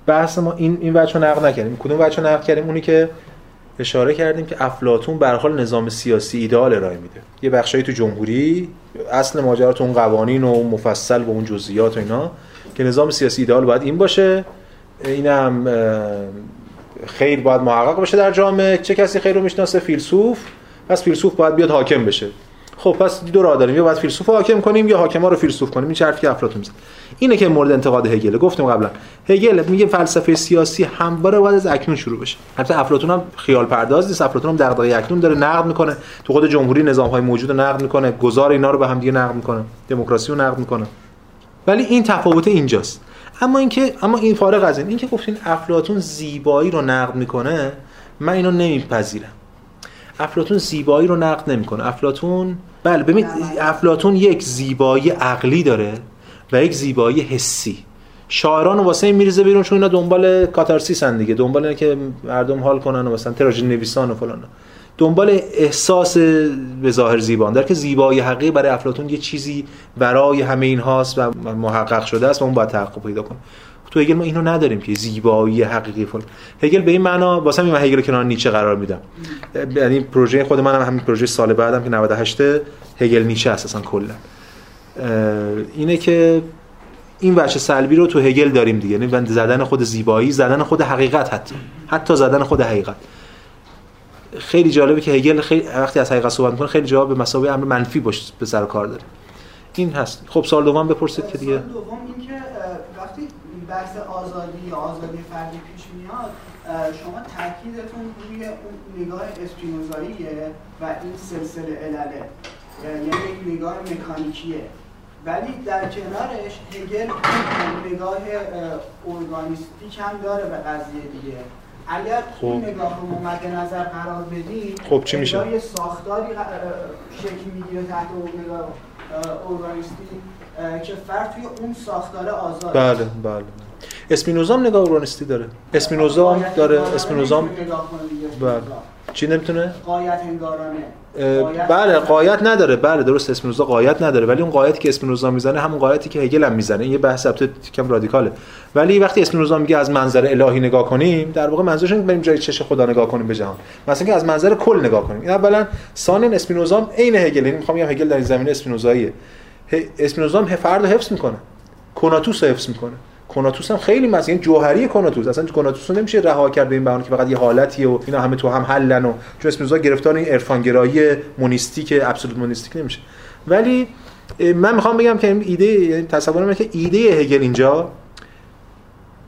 بحث ما این این بچه نقد نکردیم. کدوم بچه نقد کردیم؟ اونی که اشاره کردیم که افلاطون به هر حال نظام سیاسی ایدئال ارائه میده. یه بخشایی تو جمهوری اصل ماجرا تو اون قوانین و مفصل با اون جزئیات و اینا که نظام سیاسی ایدئال باید این باشه. اینم خیر باید محقق بشه در جامعه. چه کسی خیر رو می‌شناسه؟ فیلسوف. پس فیلسوف باید بیاد حاکم بشه. خب پس دو راه داریم. یا باید فیلسوف حاکم کنیم یا حاکما رو فیلسوف کنیم. این حرفی که افلاطون می‌زنه؟ اینه که مورد انتقاد هگل. گفتم قبلا. هگل میگه فلسفه سیاسی همواره باید از اکنون شروع بشه. البته افلاطون هم خیال پرداز نیست. افلاطون هم دغدغه اکنون داره نقد می‌کنه. تو خود جمهوری نظام های موجود نقد می‌کنه. گذار اینا رو به هم دیگه نقد می‌کنه. دموکراسی رو نقد می‌کنه. ولی این تفاوت اینجاست. اما اینکه اما این فارغ از این اینکه گفتین افلاطون زیبایی رو نقد می‌کنه من اینو نمیپذیرم. افلاطون زیبایی رو نقد نمی‌کنه. افلاطون بله ببین افلاطون یک زیبایی عقلی داره. و یک زیبایی حسی. شاعران واسه این میریزه بیرون چون اینا دنبال کاتارسیسن دیگه دنبال اینه که مردم حال کنن و مثلا تراژدی نویسان و فلان. دنبال احساس به ظاهر زیبان. در که زیبایی حقیقی برای افلاطون یه چیزی برای همه این هاست و محقق شده است و اون باید تحقق پیدا کنه. تو هگل ما اینو نداریم که زیبایی حقیقی فلان. هگل به این معنا واسه من هگل کنار نیچه قرار میدم. یعنی پروژه خود منم هم همین پروژه سال بعدم که 98 هگل نیچه اساسا کلا. اینه که این وجه سلبی رو تو هگل داریم دیگه. یعنی زدن خود زیبایی زدن خود حقیقت حتی. حتی زدن خود حقیقت. خیلی جالبه که هگل خیلی وقتی از حقیقت صحبت می‌کنه خیلی جواب به مسابقه امر منفی باش به سر کار داره. این هست. خب سال دوم بپرسید که دیگه سال دوم این که وقتی بحث آزادی یا آزادی فردی پیش میاد شما تاکیدتون روی اون نگاه اسپینوزاییه و این سلسله علله. یعنی یک نگاه مکانیکیه. ولی در کنارش هگل نگاه ارگانیستیک هم داره به قضیه دیگه. اگر خب. این نگاه رو مد نظر قرار بدیم خب چی میشه؟ یه ساختاری شکل می‌گیره تحت اون نگاه ارگانیستی که فرد توی اون ساختار آزاد بله بله اسپینوزا هم نگاه اورانیستی داره. اسپینوزا هم داره. اسپینوزا هم بله. چی نمی‌تونه؟ قایت هنگارانه اه، بله قایت نداره. بله درست اسپینوزا قایت نداره. ولی اون قایتی که اسپینوزا می‌زنه همون قایتی که هگل هم می‌زنه. این یه بحث البته کم رادیکاله. ولی وقتی اسپینوزا میگه از منظر الهی نگاه کنیم در واقع منظورش اینه بریم جای چش خدا نگاه کنیم به جهان. مثلا که از منظر کل نگاه کنیم. این اولا ثانیا اسپینوزا عین هگل. یعنی می‌خوام بگم هگل در این زمینه اسپینوزاییه. اسپینوزا هم فرد حفظ می‌کنه. کناتوس حفظ می‌کنه. کناتوس هم خیلی مثلا یعنی جوهری کناتوس اصلا کناتوس رو نمیشه رها کرد به این بهانه که فقط یه حالتیه و اینا همه تو هم حلن و چون اسپینوزا گرفتار این عرفانگرایی مونیستیک ابسولوت مونیستیک نمیشه. ولی من می‌خوام بگم که این ایده یعنی تصورم اینه که ایده هگل اینجا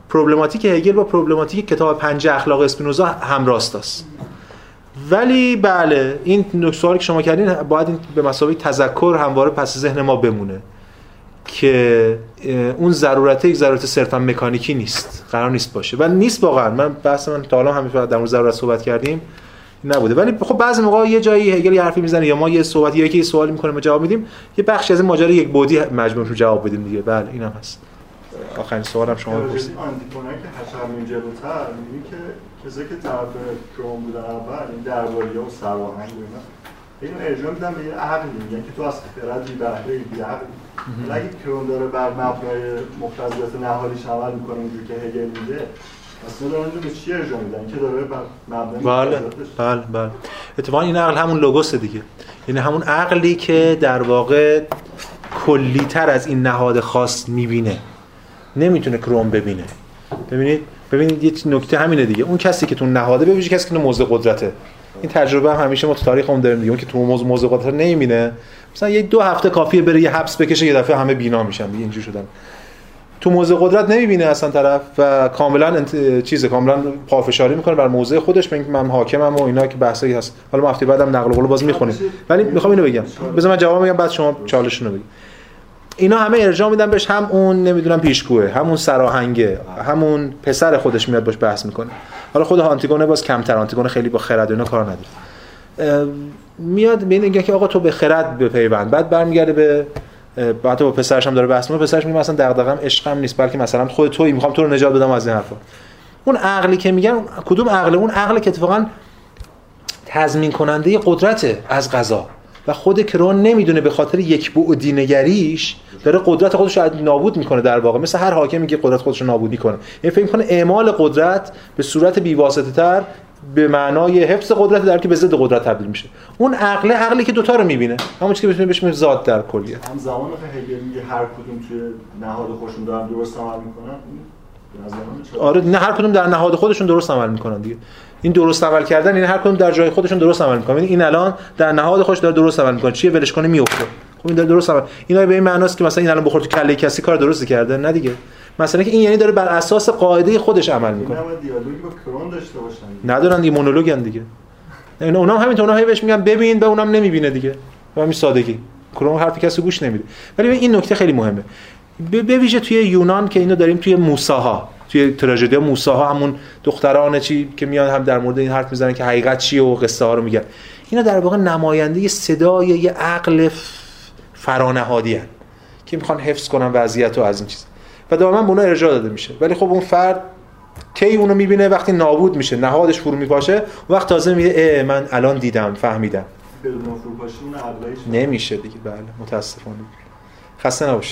پروبلماتیک هگل با پروبلماتیک کتاب پنج اخلاق اسپینوزا همراست است ولی بله این نکته که شما کردین باید به مسابقه تذکر همواره پس ذهن ما بمونه. که اون ضرورت یک ضرورت صرفا مکانیکی نیست. قرار نیست باشه. و نیست واقعا. من بحث من تا حالا همین در مورد ضرورت صحبت کردیم نبوده. ولی خب بعضی موقع یه جایی هگل یه حرفی می‌زنه یا ما یه صحبت یا یکی یه سوالی می‌کنه ما جواب میدیم. یه بخشی از این ماجرا یک بعدی مجبوریم رو جواب بدیم دیگه. بله اینم هست. آخرین سوالم شما بپرسید. آنتیپونا که حشر می جلوتر می‌بینی که کسایی که طرف کروم بودن اول این درباری و سراهنگ و اینا اینو ارجاع میدن به یه عقلی میگن که تو از خرد بی بهره بی ولی اگه کرون داره بر مبنای مقتضیات نهادیش عمل می‌کنه اونجوری که هگل میگه بله بله بله. اتفاقا این عقل همون لوگوس دیگه. یعنی همون عقلی که در واقع کلیتر از این نهاد خاص می‌بینه. نمی‌تونه کروم ببینه. ببینید؟ ببینید یه نکته همینه دیگه. اون کسی که تو نهاده ببینید کسی که تو موضع قدرته. این تجربه هم همیشه ما تو تاریخ هم داریم دیگه. که تو موضع موضع قدرت نمی‌بینه مثلا یه دو هفته کافیه بره یه حبس بکشه یه دفعه همه بینا میشن دیگه اینجوری شدن. تو موضع قدرت نمی‌بینه اصلا طرف و کاملا انت... چیز کاملا پافشاری می‌کنه بر موضع خودش اینکه من حاکمم و اینا که بحثی هست. حالا ما هفته بعدم نقل قول باز می‌خونیم. ولی می‌خوام اینو بگم. بذار من جواب میگم بعد شما چالشونو بگید. اینا همه ارجاع میدن بهش هم اون نمی‌دونم پیشگوه همون سراهنگه همون پسر خودش میاد باش بحث می‌کنه. حالا خود آنتیگونه باز کمتر آنتیگونه خیلی با خرد اینا کار نداره. میاد به میگه که آقا تو به خرد بپیوند. بعد برمیگرده به بعد با پسرش هم داره بحث می‌کنه. پسرش میگه مثلا دغدغه‌ام عشقم نیست بلکه مثلا خود تویی می‌خوام تو رو نجات بدم از این حرفا. اون عقلی که میگن کدوم عقل؟ اون عقل که اتفاقا تضمین کننده قدرته از قضا و خود کرون نمی‌دونه به خاطر یک بعدی نگریش داره قدرت خودش رو نابود می‌کنه در واقع. مثل هر حاکمی که قدرت خودش رو نابود می‌کنه این فکر می‌کنه اعمال قدرت به صورت بیواسطه تر به معنای حفظ قدرت در که به ضد قدرت تبدیل میشه. اون عقل عقلی که دوتا رو می‌بینه. همون چیزی که بتونه بهش میگه ذات در کلیه. هم زمان که هگل میگه هر کدوم توی نهاد خودشون دارن درست عمل می‌کنن؟ آره نه هر کدوم در نهاد خودشون درست عمل می‌کنن دیگه. این درست عمل کردن این هر کدوم در جای خودشون درست عمل می‌کنن. این الان در نهاد خودش داره درست عمل می‌کنه. چیه؟ ولش کنه میفته خب این داره درست عمل. اینا به این معناست که مثلا این الان بخور تو کله کسی کار درستی کرده؟ نه دیگه. مثلا که این یعنی داره بر اساس قاعده خودش عمل می‌کنه. نباید دیالوگی با کرون داشته باشن. ندارن دیگه مونولوگن دیگه. اینا اونام همینطور اونها هی بهش میگن ببین به اونم نمی‌بینه دیگه. به همین سادگی. کروم حرف کسی گوش نمیده. ولی این نکته خیلی مهمه. به ویژه توی یونان که اینو داریم توی موساها. توی تراژدی موساها همون دختران چی که میان هم در مورد این حرف می‌زنن که حقیقت چیه و قصه ها رو میگن. اینا در واقع نماینده صدای یه عقل فرانهادی هن. که می‌خوان حفظ کنن وضعیت رو از این چیز. و دائما به اونا ارجاع داده میشه. ولی خب اون فرد کی اونو می‌بینه وقتی نابود میشه نهادش فرو میپاشه وقت تازه میگه من الان دیدم فهمیدم. نمیشه دیگه بله متاسفانه. خسته نباشید.